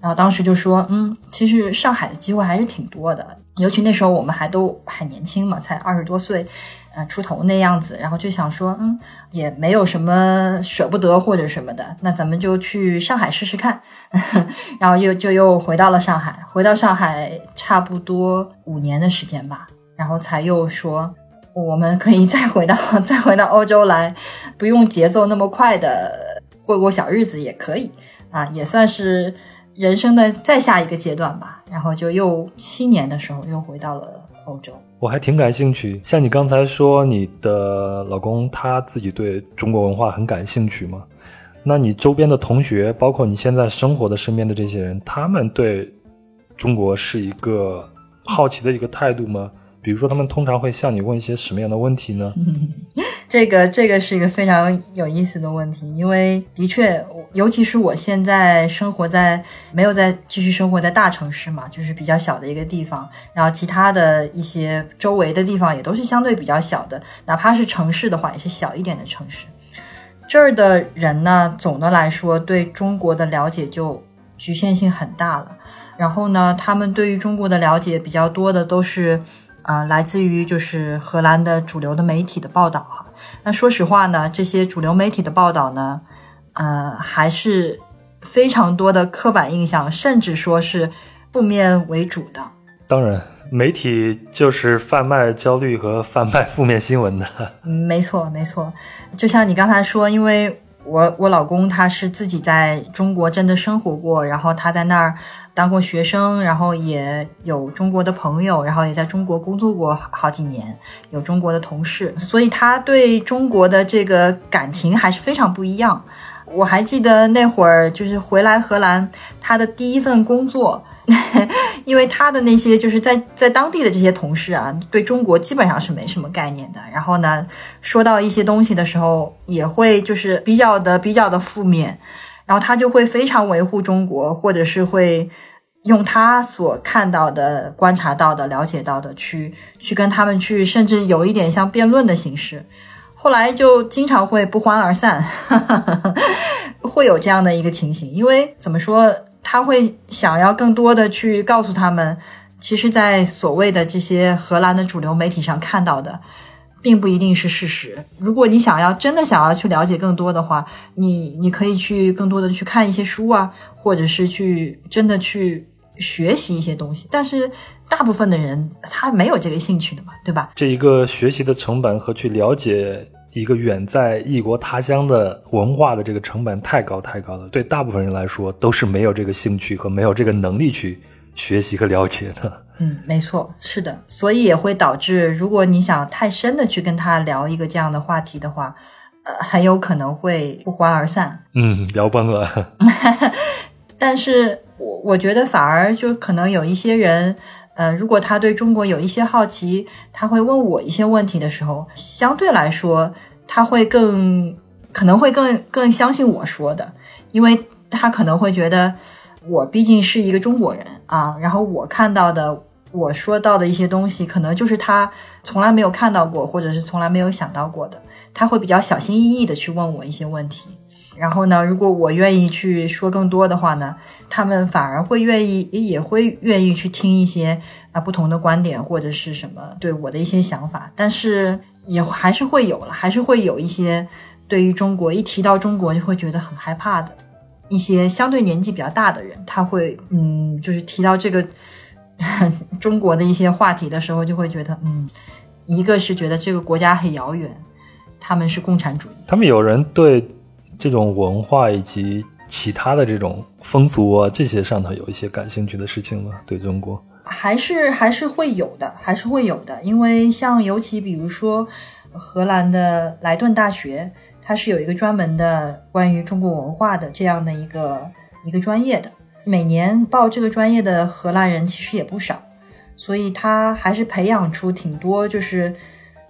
然后当时就说，嗯，其实上海的机会还是挺多的，尤其那时候我们还都很年轻嘛，才二十多岁。啊，出头那样子，然后就想说，嗯，也没有什么舍不得或者什么的，那咱们就去上海试试看。然后又就又回到了上海，回到上海差不多五年的时间吧，然后才又说，我们可以再回到再回到欧洲来，不用节奏那么快的过过小日子也可以啊，也算是人生的再下一个阶段吧。然后就又七年的时候又回到了欧洲。我还挺感兴趣，像你刚才说，你的老公他自己对中国文化很感兴趣吗？那你周边的同学，包括你现在生活的身边的这些人，他们对中国是一个好奇的一个态度吗？比如说，他们通常会向你问一些什么样的问题呢？这个这个是一个非常有意思的问题，因为的确，尤其是我现在生活在没有在继续生活在大城市嘛，就是比较小的一个地方，然后其他的一些周围的地方也都是相对比较小的，哪怕是城市的话，也是小一点的城市。这儿的人呢，总的来说对中国的了解就局限性很大了，然后呢，他们对于中国的了解比较多的都是。呃，来自于就是荷兰的主流的媒体的报道哈。那说实话呢，这些主流媒体的报道呢，呃，还是非常多的刻板印象，甚至说是负面为主的。当然，媒体就是贩卖焦虑和贩卖负面新闻的。没错，没错。就像你刚才说，因为。我我老公他是自己在中国真的生活过，然后他在那儿当过学生，然后也有中国的朋友，然后也在中国工作过好几年，有中国的同事，所以他对中国的这个感情还是非常不一样。我还记得那会儿，就是回来荷兰，他的第一份工作，因为他的那些就是在在当地的这些同事啊，对中国基本上是没什么概念的。然后呢，说到一些东西的时候，也会就是比较的比较的负面，然后他就会非常维护中国，或者是会用他所看到的、观察到的、了解到的去去跟他们去，甚至有一点像辩论的形式。后来就经常会不欢而散，会有这样的一个情形。因为怎么说，他会想要更多的去告诉他们，其实，在所谓的这些荷兰的主流媒体上看到的，并不一定是事实。如果你想要真的想要去了解更多的话，你你可以去更多的去看一些书啊，或者是去真的去学习一些东西。但是大部分的人他没有这个兴趣的嘛，对吧？这一个学习的成本和去了解。一个远在异国他乡的文化的这个成本太高太高了，对大部分人来说都是没有这个兴趣和没有这个能力去学习和了解的。嗯，没错，是的，所以也会导致，如果你想太深的去跟他聊一个这样的话题的话，呃，很有可能会不欢而散。嗯，聊崩了。但是我我觉得反而就可能有一些人。呃，如果他对中国有一些好奇，他会问我一些问题的时候，相对来说，他会更可能会更更相信我说的，因为他可能会觉得我毕竟是一个中国人啊，然后我看到的，我说到的一些东西，可能就是他从来没有看到过，或者是从来没有想到过的，他会比较小心翼翼的去问我一些问题。然后呢，如果我愿意去说更多的话呢，他们反而会愿意，也会愿意去听一些啊不同的观点或者是什么对我的一些想法。但是也还是会有了，还是会有一些对于中国一提到中国就会觉得很害怕的一些相对年纪比较大的人，他会嗯，就是提到这个 中国的一些话题的时候，就会觉得嗯，一个是觉得这个国家很遥远，他们是共产主义，他们有人对。这种文化以及其他的这种风俗啊，这些上头有一些感兴趣的事情吗？对中国还是还是会有的，还是会有的。因为像尤其比如说荷兰的莱顿大学，它是有一个专门的关于中国文化的这样的一个一个专业的，每年报这个专业的荷兰人其实也不少，所以它还是培养出挺多就是。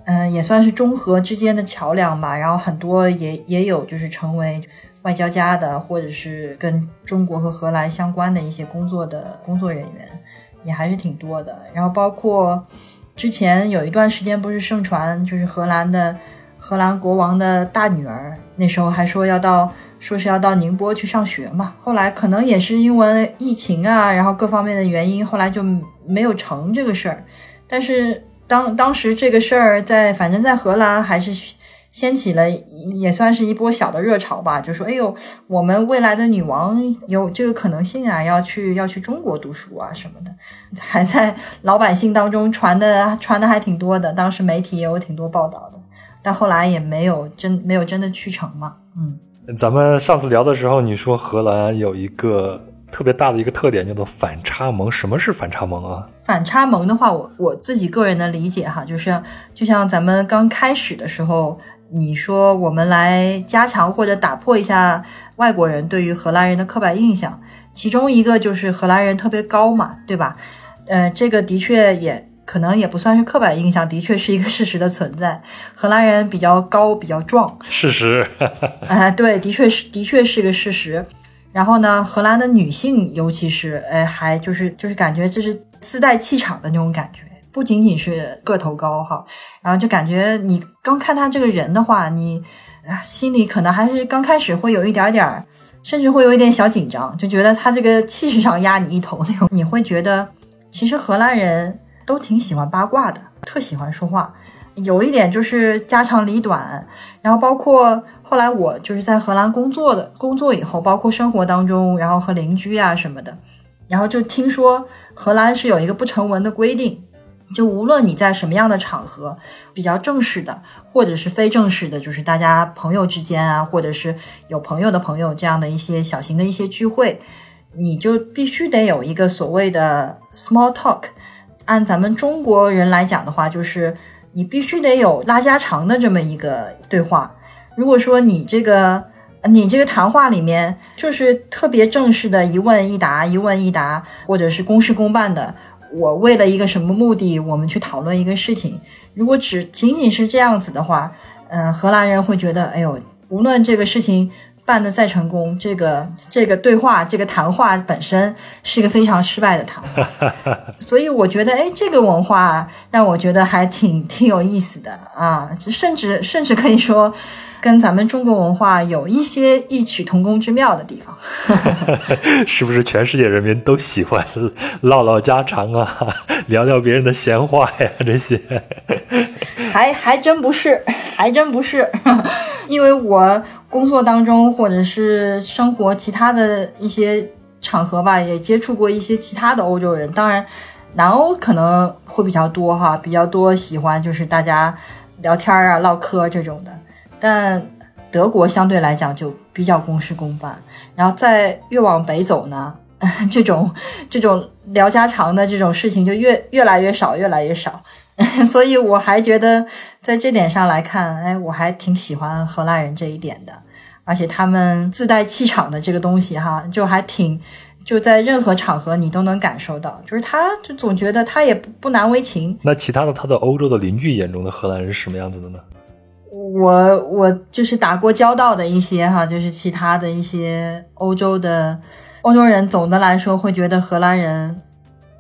嗯，也算是中荷之间的桥梁吧。然后很多也也有就是成为外交家的，或者是跟中国和荷兰相关的一些工作的工作人员，也还是挺多的。然后包括之前有一段时间不是盛传，就是荷兰的荷兰国王的大女儿，那时候还说要到说是要到宁波去上学嘛。后来可能也是因为疫情啊，然后各方面的原因，后来就没有成这个事儿。但是当当时这个事儿在反正在荷兰还是。掀起了也算是一波小的热潮吧，就说：“哎呦，我们未来的女王有这个可能性啊，要去要去中国读书啊什么的，还在老百姓当中传的传的还挺多的。当时媒体也有挺多报道的，但后来也没有真没有真的去成嘛。嗯，咱们上次聊的时候，你说荷兰有一个特别大的一个特点叫做反差萌，什么是反差萌啊？反差萌的话，我我自己个人的理解哈，就是就像咱们刚开始的时候。你说我们来加强或者打破一下外国人对于荷兰人的刻板印象，其中一个就是荷兰人特别高嘛，对吧？呃，这个的确也可能也不算是刻板印象，的确是一个事实的存在。荷兰人比较高，比较壮，事实。哎，对，的确是，的确是个事实。然后呢，荷兰的女性，尤其是哎，还就是就是感觉这是自带气场的那种感觉。不仅仅是个头高哈，然后就感觉你刚看他这个人的话，你啊心里可能还是刚开始会有一点点儿，甚至会有一点小紧张，就觉得他这个气势上压你一头那种。你会觉得其实荷兰人都挺喜欢八卦的，特喜欢说话，有一点就是家长里短。然后包括后来我就是在荷兰工作的工作以后，包括生活当中，然后和邻居啊什么的，然后就听说荷兰是有一个不成文的规定。就无论你在什么样的场合，比较正式的，或者是非正式的，就是大家朋友之间啊，或者是有朋友的朋友这样的一些小型的一些聚会，你就必须得有一个所谓的 small talk。按咱们中国人来讲的话，就是你必须得有拉家常的这么一个对话。如果说你这个你这个谈话里面就是特别正式的一问一答，一问一答，或者是公事公办的。我为了一个什么目的，我们去讨论一个事情。如果只仅仅是这样子的话，嗯，荷兰人会觉得，哎呦，无论这个事情办的再成功，这个这个对话、这个谈话本身是一个非常失败的谈话。所以我觉得，哎，这个文化让我觉得还挺挺有意思的啊，甚至甚至可以说。跟咱们中国文化有一些异曲同工之妙的地方 是不是全世界人民都喜欢唠唠家常啊，聊聊别人的闲话呀？这些还还真不是，还真不是，因为我工作当中或者是生活其他的一些场合吧，也接触过一些其他的欧洲人，当然南欧可能会比较多哈，比较多喜欢就是大家聊天啊、唠嗑这种的。但德国相对来讲就比较公事公办，然后再越往北走呢，这种这种聊家常的这种事情就越越来越少，越来越少。所以我还觉得在这点上来看，哎，我还挺喜欢荷兰人这一点的，而且他们自带气场的这个东西哈，就还挺就在任何场合你都能感受到，就是他就总觉得他也不不难为情。那其他的他的欧洲的邻居眼中的荷兰人是什么样子的呢？我我就是打过交道的一些哈，就是其他的一些欧洲的欧洲人，总的来说会觉得荷兰人，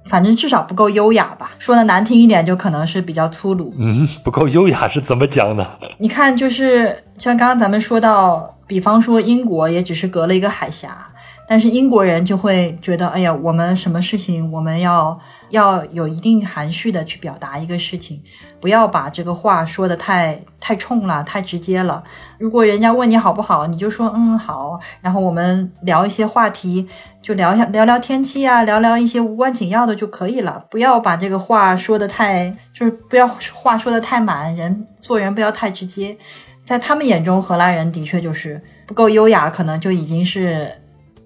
反正至少不够优雅吧。说的难听一点，就可能是比较粗鲁。嗯，不够优雅是怎么讲呢？你看，就是像刚刚咱们说到，比方说英国也只是隔了一个海峡。但是英国人就会觉得，哎呀，我们什么事情我们要要有一定含蓄的去表达一个事情，不要把这个话说的太太冲了，太直接了。如果人家问你好不好，你就说嗯好，然后我们聊一些话题，就聊一下聊聊天气啊，聊聊一些无关紧要的就可以了。不要把这个话说的太，就是不要话说的太满，人做人不要太直接。在他们眼中，荷兰人的确就是不够优雅，可能就已经是。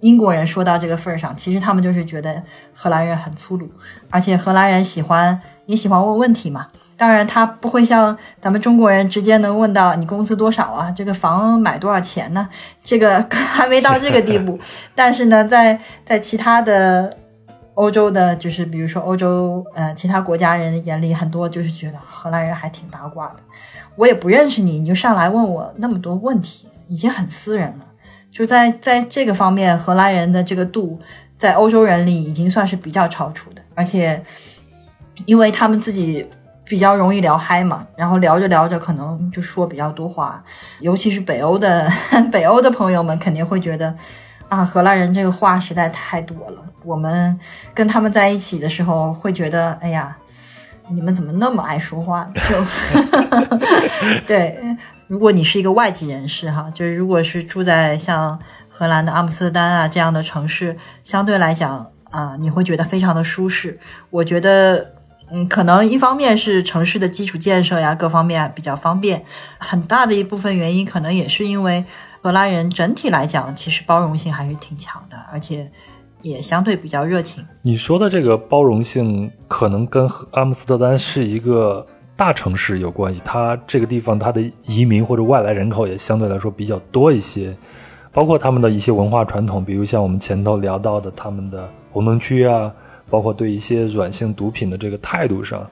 英国人说到这个份儿上，其实他们就是觉得荷兰人很粗鲁，而且荷兰人喜欢也喜欢问问题嘛。当然，他不会像咱们中国人直接能问到你工资多少啊，这个房买多少钱呢？这个还没到这个地步。但是呢，在在其他的欧洲的，就是比如说欧洲呃其他国家人眼里，很多就是觉得荷兰人还挺八卦的。我也不认识你，你就上来问我那么多问题，已经很私人了。就在在这个方面，荷兰人的这个度，在欧洲人里已经算是比较超出的。而且因为他们自己比较容易聊嗨嘛，然后聊着聊着可能就说比较多话，尤其是北欧的 北欧的朋友们肯定会觉得啊，荷兰人这个话实在太多了。我们跟他们在一起的时候会觉得，哎呀，你们怎么那么爱说话？就 对，如果你是一个外籍人士哈，就是如果是住在像荷兰的阿姆斯特丹啊这样的城市，相对来讲啊，你会觉得非常的舒适。我觉得，嗯，可能一方面是城市的基础建设呀，各方面比较方便，很大的一部分原因可能也是因为荷兰人整体来讲其实包容性还是挺强的，而且。也相对比较热情。你说的这个包容性，可能跟阿姆斯特丹是一个大城市有关系。它这个地方，它的移民或者外来人口也相对来说比较多一些，包括他们的一些文化传统，比如像我们前头聊到的他们的红灯区啊，包括对一些软性毒品的这个态度上，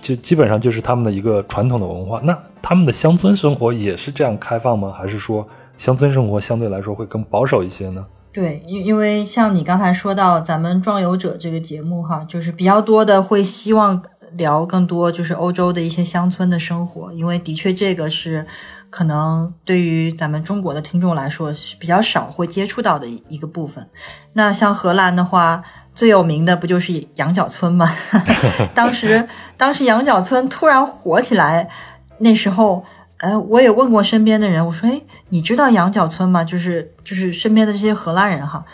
就基本上就是他们的一个传统的文化。那他们的乡村生活也是这样开放吗？还是说乡村生活相对来说会更保守一些呢？对，因因为像你刚才说到咱们壮游者这个节目哈，就是比较多的会希望聊更多就是欧洲的一些乡村的生活，因为的确这个是可能对于咱们中国的听众来说是比较少会接触到的一个部分。那像荷兰的话，最有名的不就是羊角村吗？当时当时羊角村突然火起来，那时候。呃，我也问过身边的人，我说：“哎，你知道羊角村吗？就是就是身边的这些荷兰人哈，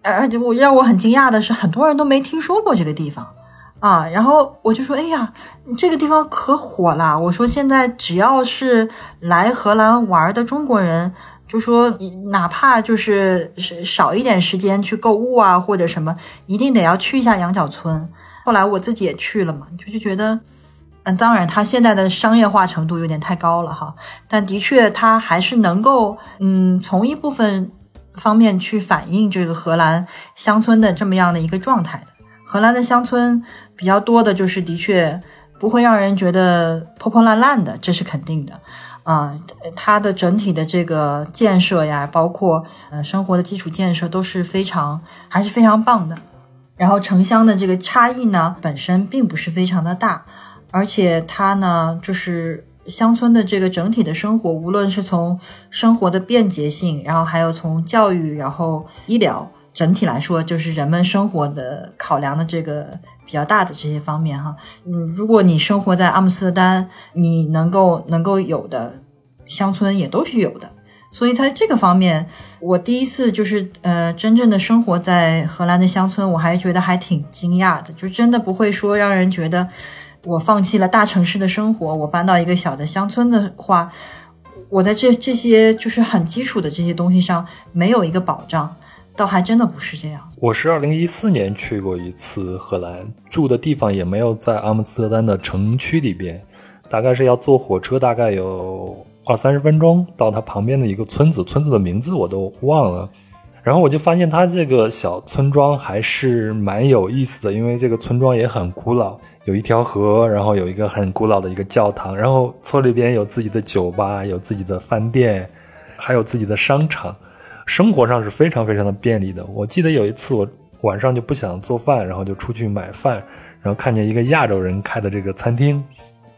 而且我让我很惊讶的是，很多人都没听说过这个地方啊。然后我就说：哎呀，这个地方可火了！我说现在只要是来荷兰玩的中国人，就说哪怕就是少一点时间去购物啊或者什么，一定得要去一下羊角村。后来我自己也去了嘛，就就觉得。”嗯，当然，它现在的商业化程度有点太高了哈，但的确，它还是能够，嗯，从一部分方面去反映这个荷兰乡村的这么样的一个状态的。荷兰的乡村比较多的，就是的确不会让人觉得破破烂烂的，这是肯定的。啊，它的整体的这个建设呀，包括呃生活的基础建设都是非常还是非常棒的。然后城乡的这个差异呢，本身并不是非常的大。而且它呢，就是乡村的这个整体的生活，无论是从生活的便捷性，然后还有从教育，然后医疗，整体来说，就是人们生活的考量的这个比较大的这些方面哈。嗯，如果你生活在阿姆斯特丹，你能够能够有的乡村也都是有的。所以在这个方面，我第一次就是呃，真正的生活在荷兰的乡村，我还觉得还挺惊讶的，就真的不会说让人觉得。我放弃了大城市的生活，我搬到一个小的乡村的话，我在这这些就是很基础的这些东西上没有一个保障，倒还真的不是这样。我是二零一四年去过一次荷兰，住的地方也没有在阿姆斯特丹的城区里边，大概是要坐火车，大概有二三十分钟到它旁边的一个村子，村子的名字我都忘了。然后我就发现它这个小村庄还是蛮有意思的，因为这个村庄也很古老。有一条河，然后有一个很古老的一个教堂，然后村里边有自己的酒吧，有自己的饭店，还有自己的商场，生活上是非常非常的便利的。我记得有一次我晚上就不想做饭，然后就出去买饭，然后看见一个亚洲人开的这个餐厅，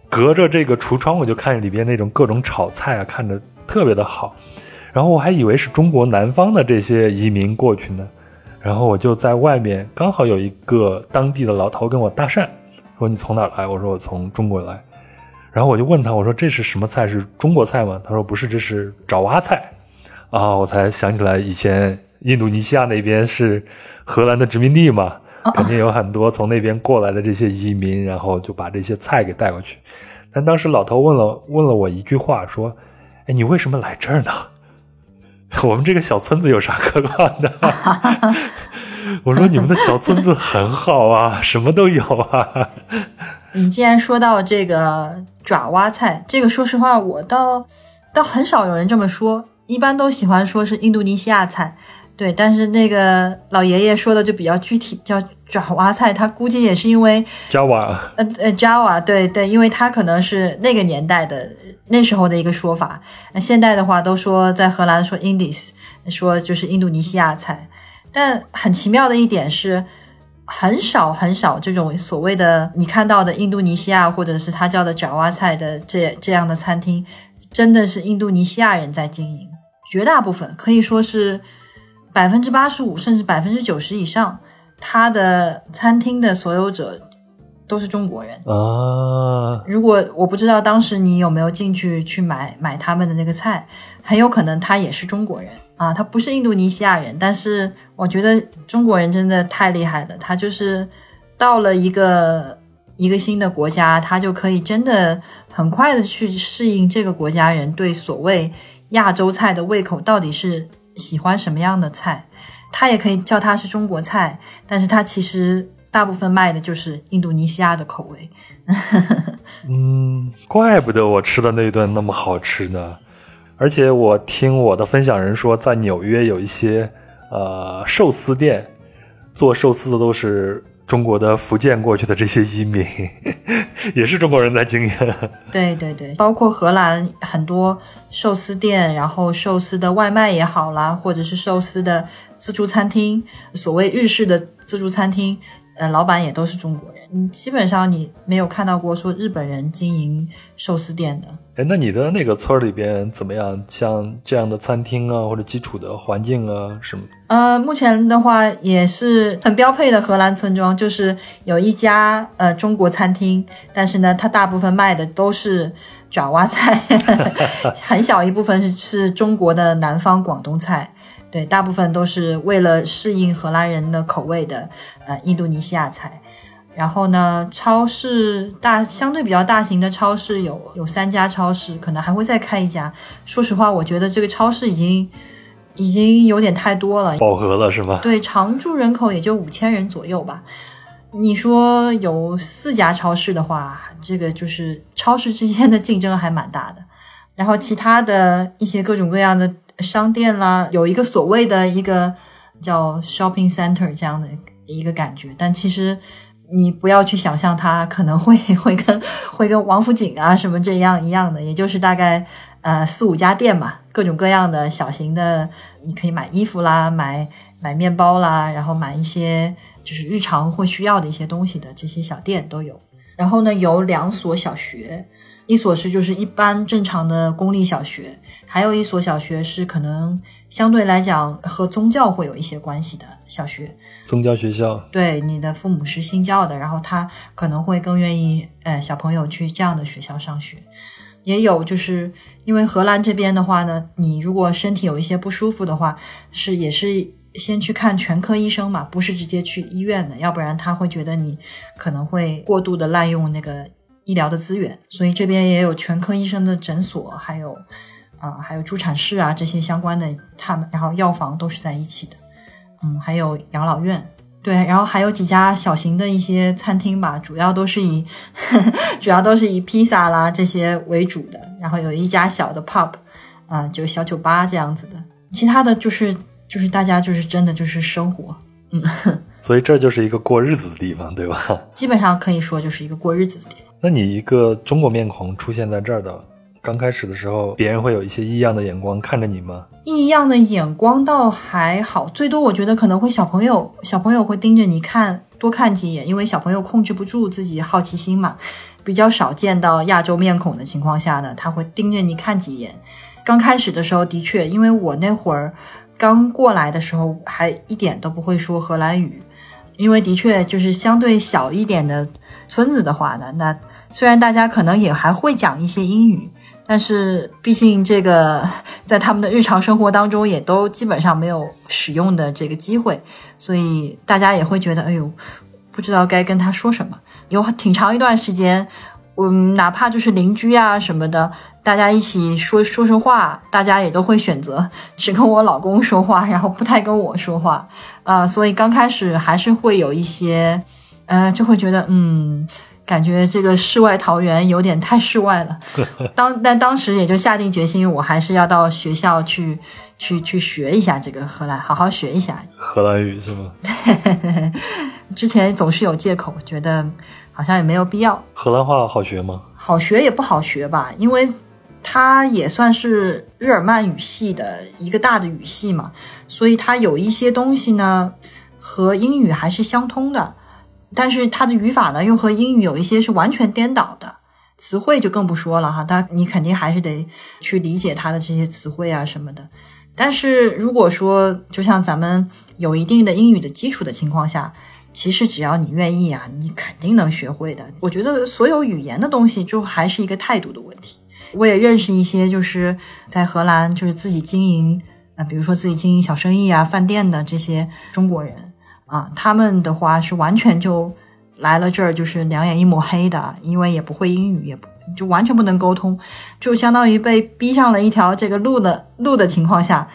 隔着这个橱窗我就看里边那种各种炒菜啊，看着特别的好，然后我还以为是中国南方的这些移民过去呢，然后我就在外面刚好有一个当地的老头跟我搭讪。说你从哪来？我说我从中国来，然后我就问他，我说这是什么菜？是中国菜吗？他说不是，这是爪哇菜，啊，我才想起来以前印度尼西亚那边是荷兰的殖民地嘛，肯定有很多从那边过来的这些移民，然后就把这些菜给带过去。但当时老头问了问了我一句话，说，哎，你为什么来这儿呢？我们这个小村子有啥可看的？我说你们的小村子很好啊，什么都有啊。你既然说到这个爪哇菜，这个说实话，我倒倒很少有人这么说，一般都喜欢说是印度尼西亚菜。对，但是那个老爷爷说的就比较具体，叫爪哇菜。他估计也是因为 Java，呃呃 Java，对对，因为他可能是那个年代的那时候的一个说法。那现代的话都说在荷兰说 Indies，说就是印度尼西亚菜。但很奇妙的一点是，很少很少这种所谓的你看到的印度尼西亚或者是他叫的爪哇菜的这这样的餐厅，真的是印度尼西亚人在经营，绝大部分可以说是百分之八十五甚至百分之九十以上，他的餐厅的所有者都是中国人啊。如果我不知道当时你有没有进去去买买他们的那个菜，很有可能他也是中国人。啊，他不是印度尼西亚人，但是我觉得中国人真的太厉害了。他就是到了一个一个新的国家，他就可以真的很快的去适应这个国家人对所谓亚洲菜的胃口到底是喜欢什么样的菜。他也可以叫它是中国菜，但是他其实大部分卖的就是印度尼西亚的口味。嗯，怪不得我吃的那一顿那么好吃呢。而且我听我的分享人说，在纽约有一些呃寿司店，做寿司的都是中国的福建过去的这些移民，也是中国人在经营。对对对，包括荷兰很多寿司店，然后寿司的外卖也好啦，或者是寿司的自助餐厅，所谓日式的自助餐厅，呃，老板也都是中国人。嗯，基本上你没有看到过说日本人经营寿司店的。哎，那你的那个村里边怎么样？像这样的餐厅啊，或者基础的环境啊，什么？呃，目前的话也是很标配的荷兰村庄，就是有一家呃中国餐厅，但是呢，它大部分卖的都是爪哇菜，很小一部分是是中国的南方广东菜，对，大部分都是为了适应荷兰人的口味的呃印度尼西亚菜。然后呢，超市大相对比较大型的超市有有三家超市，可能还会再开一家。说实话，我觉得这个超市已经已经有点太多了，饱和了是吧？对，常住人口也就五千人左右吧。你说有四家超市的话，这个就是超市之间的竞争还蛮大的。然后其他的一些各种各样的商店啦，有一个所谓的一个叫 shopping center 这样的一个感觉，但其实。你不要去想象它可能会 会跟会跟王府井啊什么这样一样的，也就是大概呃四五家店吧，各种各样的小型的，你可以买衣服啦，买买面包啦，然后买一些就是日常会需要的一些东西的这些小店都有。然后呢，有两所小学。一所是就是一般正常的公立小学，还有一所小学是可能相对来讲和宗教会有一些关系的小学。宗教学校，对，你的父母是信教的，然后他可能会更愿意，呃，小朋友去这样的学校上学。也有就是因为荷兰这边的话呢，你如果身体有一些不舒服的话，是也是先去看全科医生嘛，不是直接去医院的，要不然他会觉得你可能会过度的滥用那个。医疗的资源，所以这边也有全科医生的诊所，还有啊，还有助产士啊这些相关的，他们然后药房都是在一起的，嗯，还有养老院，对，然后还有几家小型的一些餐厅吧，主要都是以 主要都是以披萨啦这些为主的，然后有一家小的 pub，啊，就小酒吧这样子的，其他的就是就是大家就是真的就是生活，嗯，所以这就是一个过日子的地方，对吧？基本上可以说就是一个过日子的地方。那你一个中国面孔出现在这儿的，刚开始的时候，别人会有一些异样的眼光看着你吗？异样的眼光倒还好，最多我觉得可能会小朋友，小朋友会盯着你看多看几眼，因为小朋友控制不住自己好奇心嘛，比较少见到亚洲面孔的情况下呢，他会盯着你看几眼。刚开始的时候的确，因为我那会儿刚过来的时候还一点都不会说荷兰语，因为的确就是相对小一点的村子的话呢，那。虽然大家可能也还会讲一些英语，但是毕竟这个在他们的日常生活当中也都基本上没有使用的这个机会，所以大家也会觉得，哎呦，不知道该跟他说什么。有挺长一段时间，嗯，哪怕就是邻居啊什么的，大家一起说说说话，大家也都会选择只跟我老公说话，然后不太跟我说话啊。所以刚开始还是会有一些，呃，就会觉得，嗯。感觉这个世外桃源有点太世外了，当但当时也就下定决心，我还是要到学校去去去学一下这个荷兰，好好学一下荷兰语是吗？之前总是有借口，觉得好像也没有必要。荷兰话好学吗？好学也不好学吧，因为它也算是日耳曼语系的一个大的语系嘛，所以它有一些东西呢。和英语还是相通的，但是它的语法呢又和英语有一些是完全颠倒的，词汇就更不说了哈，但你肯定还是得去理解它的这些词汇啊什么的。但是如果说就像咱们有一定的英语的基础的情况下，其实只要你愿意啊，你肯定能学会的。我觉得所有语言的东西就还是一个态度的问题。我也认识一些就是在荷兰就是自己经营啊，比如说自己经营小生意啊、饭店的这些中国人啊，他们的话是完全就来了这儿就是两眼一抹黑的，因为也不会英语，也不就完全不能沟通，就相当于被逼上了一条这个路的路的情况下，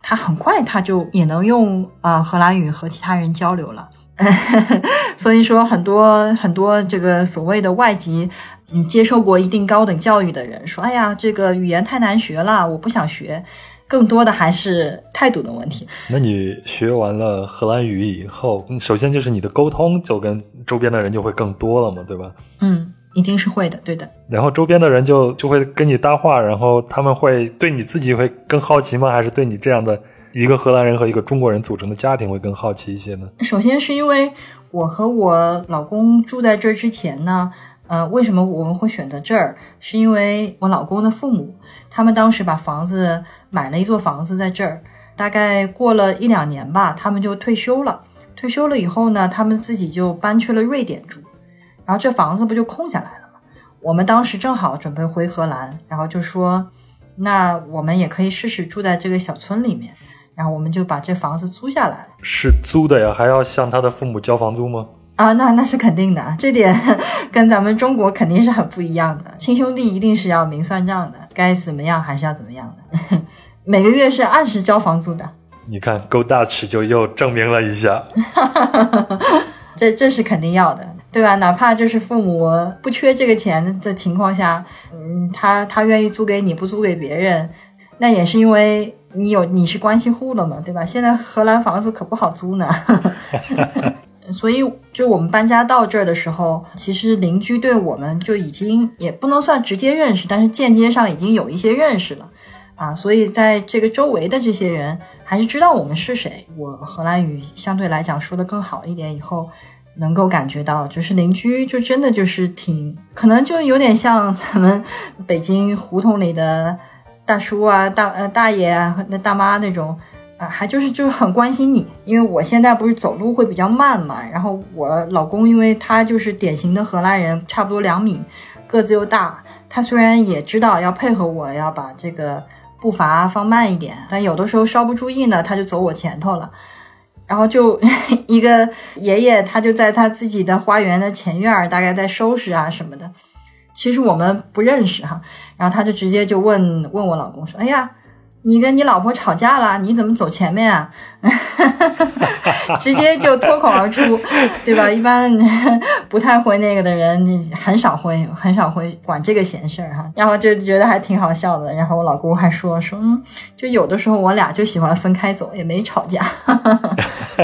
他很快他就也能用啊荷兰语和其他人交流了。所以说，很多很多这个所谓的外籍，嗯，接受过一定高等教育的人说：“哎呀，这个语言太难学了，我不想学。”更多的还是态度的问题。那你学完了荷兰语以后，首先就是你的沟通就跟周边的人就会更多了嘛，对吧？嗯，一定是会的，对的。然后周边的人就就会跟你搭话，然后他们会对你自己会更好奇吗？还是对你这样的？一个荷兰人和一个中国人组成的家庭会更好奇一些呢。首先是因为我和我老公住在这儿之前呢，呃，为什么我们会选择这儿？是因为我老公的父母，他们当时把房子买了一座房子在这儿，大概过了一两年吧，他们就退休了。退休了以后呢，他们自己就搬去了瑞典住，然后这房子不就空下来了吗？我们当时正好准备回荷兰，然后就说，那我们也可以试试住在这个小村里面。然后我们就把这房子租下来了，是租的呀，还要向他的父母交房租吗？啊，那那是肯定的，这点 跟咱们中国肯定是很不一样的。亲兄弟一定是要明算账的，该怎么样还是要怎么样的，每个月是按时交房租的。你看，够大尺就又证明了一下，这这是肯定要的，对吧？哪怕就是父母不缺这个钱的情况下，嗯，他他愿意租给你，不租给别人，那也是因为。你有你是关系户了嘛，对吧？现在荷兰房子可不好租呢，所以就我们搬家到这儿的时候，其实邻居对我们就已经也不能算直接认识，但是间接上已经有一些认识了啊。所以在这个周围的这些人还是知道我们是谁。我荷兰语相对来讲说的更好一点，以后能够感觉到，就是邻居就真的就是挺可能就有点像咱们北京胡同里的。大叔啊，大呃大爷啊，那大妈那种啊，还就是就是很关心你。因为我现在不是走路会比较慢嘛，然后我老公因为他就是典型的荷兰人，差不多两米，个子又大，他虽然也知道要配合我要把这个步伐放慢一点，但有的时候稍不注意呢，他就走我前头了。然后就 一个爷爷，他就在他自己的花园的前院儿，大概在收拾啊什么的。其实我们不认识哈，然后他就直接就问问我老公说：“哎呀。”你跟你老婆吵架了，你怎么走前面啊？直接就脱口而出，对吧？一般不太会那个的人，很少会很少会管这个闲事儿哈。然后就觉得还挺好笑的。然后我老公还说说，嗯，就有的时候我俩就喜欢分开走，也没吵架。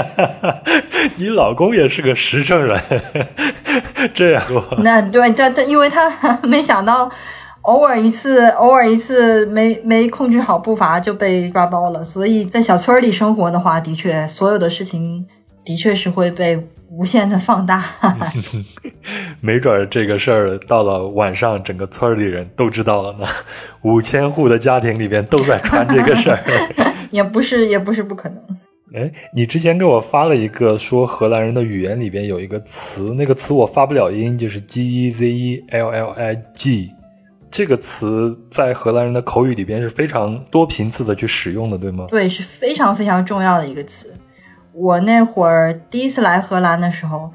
你老公也是个实诚人，这样那对，这这，因为他没想到。偶尔一次，偶尔一次没没控制好步伐就被抓包了。所以在小村里生活的话，的确所有的事情的确是会被无限的放大。没准这个事儿到了晚上，整个村里人都知道了呢。五千户的家庭里边都在传这个事儿，也不是也不是不可能。哎，你之前给我发了一个说荷兰人的语言里边有一个词，那个词我发不了音，就是 G E Z E L L I G。这个词在荷兰人的口语里边是非常多频次的去使用的，对吗？对，是非常非常重要的一个词。我那会儿第一次来荷兰的时候，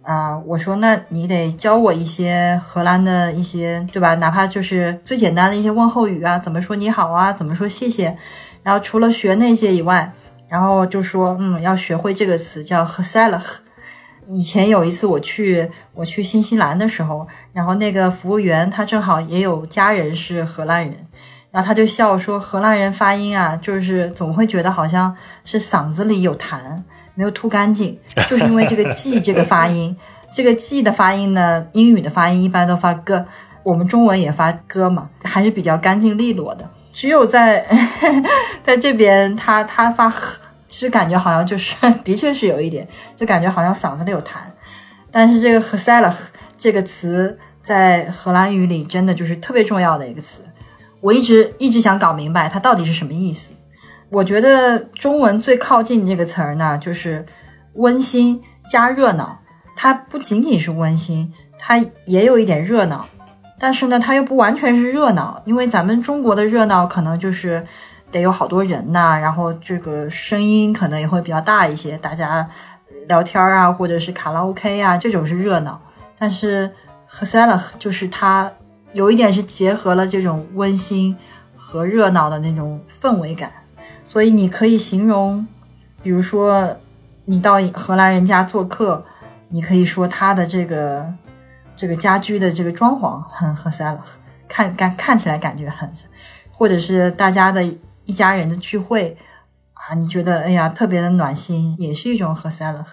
啊，我说那你得教我一些荷兰的一些，对吧？哪怕就是最简单的一些问候语啊，怎么说你好啊，怎么说谢谢。然后除了学那些以外，然后就说，嗯，要学会这个词叫 h e s e l 以前有一次我去我去新西兰的时候，然后那个服务员他正好也有家人是荷兰人，然后他就笑说荷兰人发音啊，就是总会觉得好像是嗓子里有痰没有吐干净，就是因为这个 g 这个发音，这个 g 的发音呢，英语的发音一般都发 g，我们中文也发 g 嘛，还是比较干净利落的，只有在 在这边他他发其实感觉好像就是的确是有一点，就感觉好像嗓子里有痰。但是这个 gezellig 这个词在荷兰语里真的就是特别重要的一个词，我一直一直想搞明白它到底是什么意思。我觉得中文最靠近这个词儿呢，就是温馨加热闹。它不仅仅是温馨，它也有一点热闹，但是呢，它又不完全是热闹，因为咱们中国的热闹可能就是得有好多人呐，然后这个声音可能也会比较大一些，大家聊天啊，或者是卡拉 OK 啊，这种是热闹。但是 h s e l a 就是它有一点是结合了这种温馨和热闹的那种氛围感，所以你可以形容，比如说你到荷兰人家做客。你可以说他的这个这个家居的这个装潢很和 s e l 看感看起来感觉很，或者是大家的一家人的聚会啊，你觉得哎呀特别的暖心，也是一种和 s e l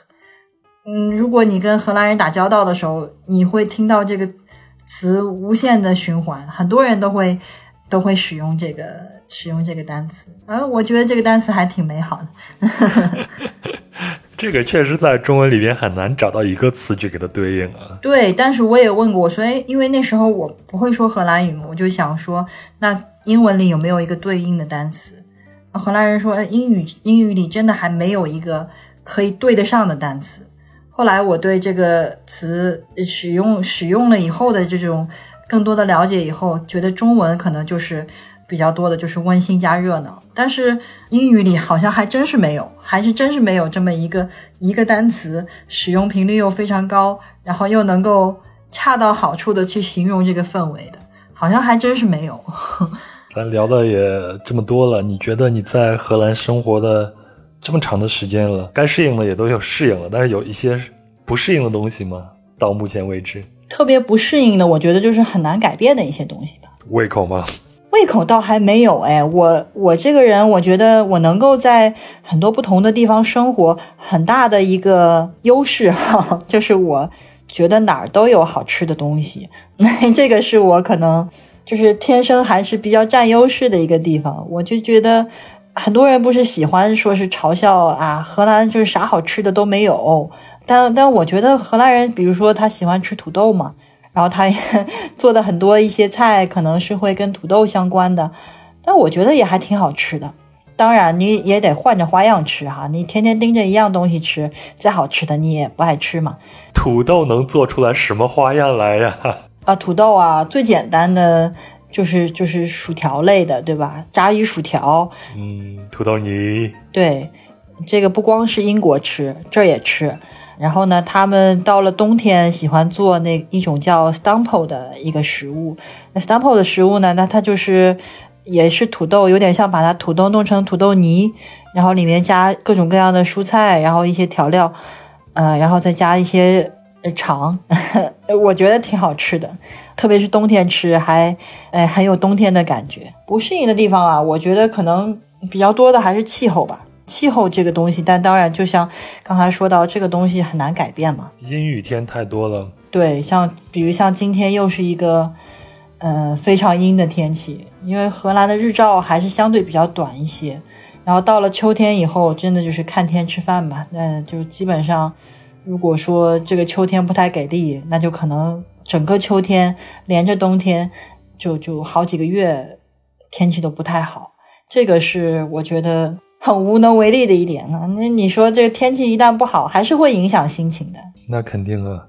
嗯，如果你跟荷兰人打交道的时候，你会听到这个词无限的循环，很多人都会都会使用这个使用这个单词，啊，我觉得这个单词还挺美好的。这个确实在中文里边很难找到一个词去给它对应啊。对，但是我也问过，我说，哎，因为那时候我不会说荷兰语嘛，我就想说，那英文里有没有一个对应的单词？荷兰人说，英语英语里真的还没有一个可以对得上的单词。后来我对这个词使用使用了以后的这种更多的了解以后，觉得中文可能就是。比较多的就是温馨加热闹，但是英语里好像还真是没有，还是真是没有这么一个一个单词，使用频率又非常高，然后又能够恰到好处的去形容这个氛围的，好像还真是没有。咱聊的也这么多了，你觉得你在荷兰生活的这么长的时间了，该适应的也都有适应了，但是有一些不适应的东西吗？到目前为止，特别不适应的，我觉得就是很难改变的一些东西吧。胃口吗？胃口倒还没有哎，我我这个人，我觉得我能够在很多不同的地方生活，很大的一个优势哈，就是我觉得哪儿都有好吃的东西，这个是我可能就是天生还是比较占优势的一个地方。我就觉得很多人不是喜欢说是嘲笑啊，荷兰就是啥好吃的都没有，但但我觉得荷兰人，比如说他喜欢吃土豆嘛。然后他也 做的很多一些菜，可能是会跟土豆相关的，但我觉得也还挺好吃的。当然，你也得换着花样吃哈，你天天盯着一样东西吃，再好吃的你也不爱吃嘛。土豆能做出来什么花样来呀？啊，土豆啊，最简单的就是就是薯条类的，对吧？炸鱼薯条，嗯，土豆泥。对，这个不光是英国吃，这儿也吃。然后呢，他们到了冬天喜欢做那一种叫 stampo 的一个食物。那 stampo 的食物呢，那它就是也是土豆，有点像把它土豆弄成土豆泥，然后里面加各种各样的蔬菜，然后一些调料，呃，然后再加一些肠，我觉得挺好吃的。特别是冬天吃，还哎很有冬天的感觉。不适应的地方啊，我觉得可能比较多的还是气候吧。气候这个东西，但当然，就像刚才说到，这个东西很难改变嘛。阴雨天太多了。对，像比如像今天又是一个，呃，非常阴的天气。因为荷兰的日照还是相对比较短一些，然后到了秋天以后，真的就是看天吃饭吧。那就基本上，如果说这个秋天不太给力，那就可能整个秋天连着冬天，就就好几个月天气都不太好。这个是我觉得。很无能为力的一点啊。那你说这个天气一旦不好，还是会影响心情的。那肯定啊。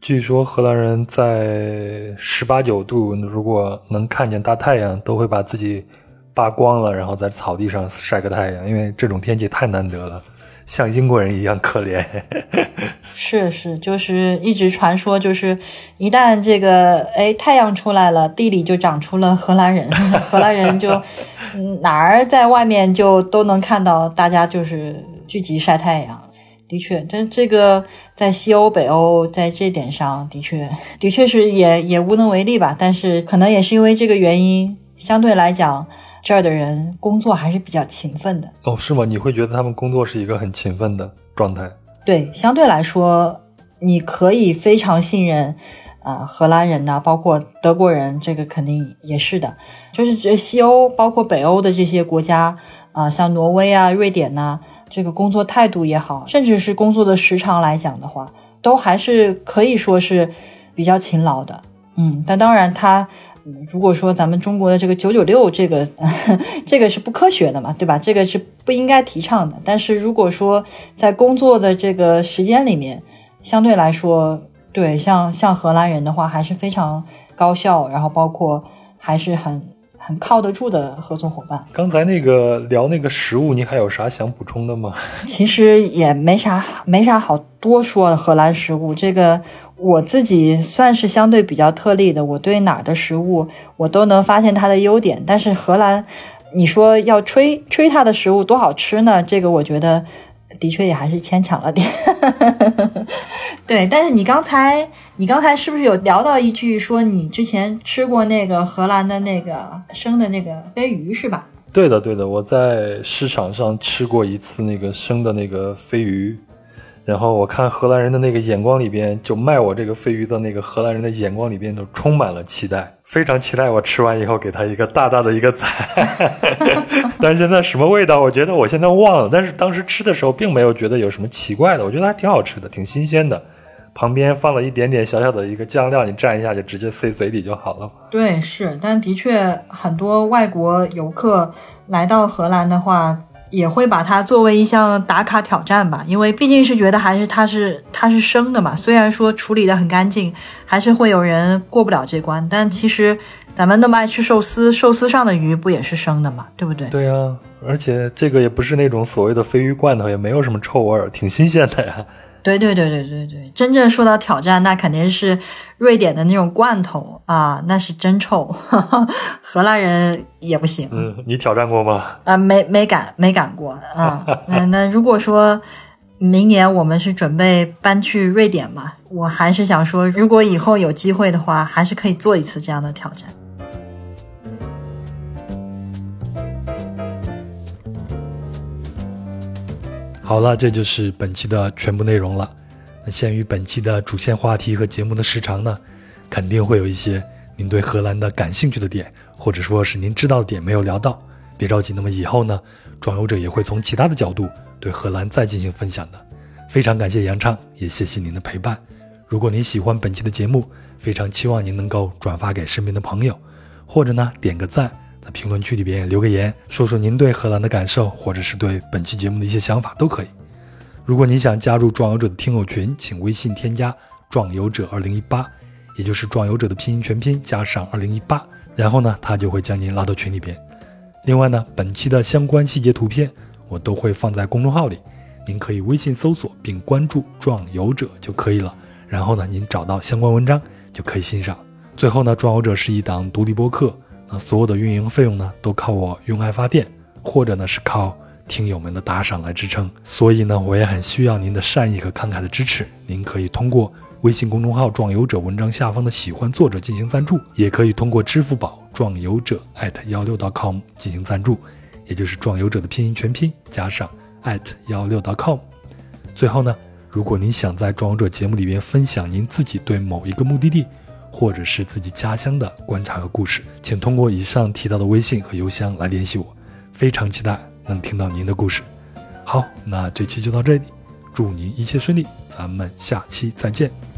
据说荷兰人在十八九度，如果能看见大太阳，都会把自己扒光了，然后在草地上晒个太阳，因为这种天气太难得了。像英国人一样可怜，是是，就是一直传说，就是一旦这个哎太阳出来了，地里就长出了荷兰人，荷兰人就哪儿在外面就都能看到，大家就是聚集晒太阳。的确，这这个在西欧、北欧在这点上的确的确是也也无能为力吧，但是可能也是因为这个原因，相对来讲。这儿的人工作还是比较勤奋的哦，是吗？你会觉得他们工作是一个很勤奋的状态？对，相对来说，你可以非常信任，啊，荷兰人呐，包括德国人，这个肯定也是的。就是这西欧，包括北欧的这些国家，啊，像挪威啊、瑞典呐，这个工作态度也好，甚至是工作的时长来讲的话，都还是可以说是比较勤劳的。嗯，但当然，他如果说咱们中国的这个九九六，这个 这个是不科学的嘛，对吧？这个是不应该提倡的。但是如果说在工作的这个时间里面，相对来说，对像像荷兰人的话，还是非常高效，然后包括还是很。很靠得住的合作伙伴。刚才那个聊那个食物，你还有啥想补充的吗？其实也没啥，没啥好多说的。荷兰食物这个，我自己算是相对比较特例的。我对哪儿的食物，我都能发现它的优点。但是荷兰，你说要吹吹它的食物多好吃呢？这个我觉得。的确也还是牵强了点，对。但是你刚才，你刚才是不是有聊到一句，说你之前吃过那个荷兰的那个生的那个飞鱼是吧？对的，对的，我在市场上吃过一次那个生的那个飞鱼。然后我看荷兰人的那个眼光里边，就卖我这个飞鱼的那个荷兰人的眼光里边，就充满了期待，非常期待我吃完以后给他一个大大的一个赞。但是现在什么味道？我觉得我现在忘了。但是当时吃的时候并没有觉得有什么奇怪的，我觉得还挺好吃的，挺新鲜的。旁边放了一点点小小的一个酱料，你蘸一下就直接塞嘴里就好了。对，是，但的确很多外国游客来到荷兰的话。也会把它作为一项打卡挑战吧，因为毕竟是觉得还是它是它是生的嘛。虽然说处理的很干净，还是会有人过不了这关。但其实咱们那么爱吃寿司，寿司上的鱼不也是生的嘛，对不对？对呀，而且这个也不是那种所谓的鲱鱼罐头，也没有什么臭味儿，挺新鲜的呀。对对对对对对，真正说到挑战，那肯定是瑞典的那种罐头啊，那是真臭，荷兰人也不行。嗯，你挑战过吗？啊，没没敢没敢过啊。那那如果说明年我们是准备搬去瑞典嘛，我还是想说，如果以后有机会的话，还是可以做一次这样的挑战。好了，这就是本期的全部内容了。那限于本期的主线话题和节目的时长呢，肯定会有一些您对荷兰的感兴趣的点，或者说是您知道的点没有聊到。别着急，那么以后呢，壮游者也会从其他的角度对荷兰再进行分享的。非常感谢杨畅，也谢谢您的陪伴。如果您喜欢本期的节目，非常期望您能够转发给身边的朋友，或者呢点个赞。在评论区里边留个言，说说您对荷兰的感受，或者是对本期节目的一些想法都可以。如果你想加入壮游者的听友群，请微信添加“壮游者二零一八”，也就是壮游者的拼音全拼加上二零一八，然后呢，他就会将您拉到群里边。另外呢，本期的相关细节图片我都会放在公众号里，您可以微信搜索并关注“壮游者”就可以了。然后呢，您找到相关文章就可以欣赏。最后呢，壮游者是一档独立播客。那所有的运营费用呢，都靠我用爱发电，或者呢是靠听友们的打赏来支撑。所以呢，我也很需要您的善意和慷慨的支持。您可以通过微信公众号“壮游者”文章下方的“喜欢作者”进行赞助，也可以通过支付宝“壮游者”幺六 .com 进行赞助，也就是“壮游者”的拼音全拼加上幺六 .com。最后呢，如果您想在“壮游者”节目里边分享您自己对某一个目的地，或者是自己家乡的观察和故事，请通过以上提到的微信和邮箱来联系我，非常期待能听到您的故事。好，那这期就到这里，祝您一切顺利，咱们下期再见。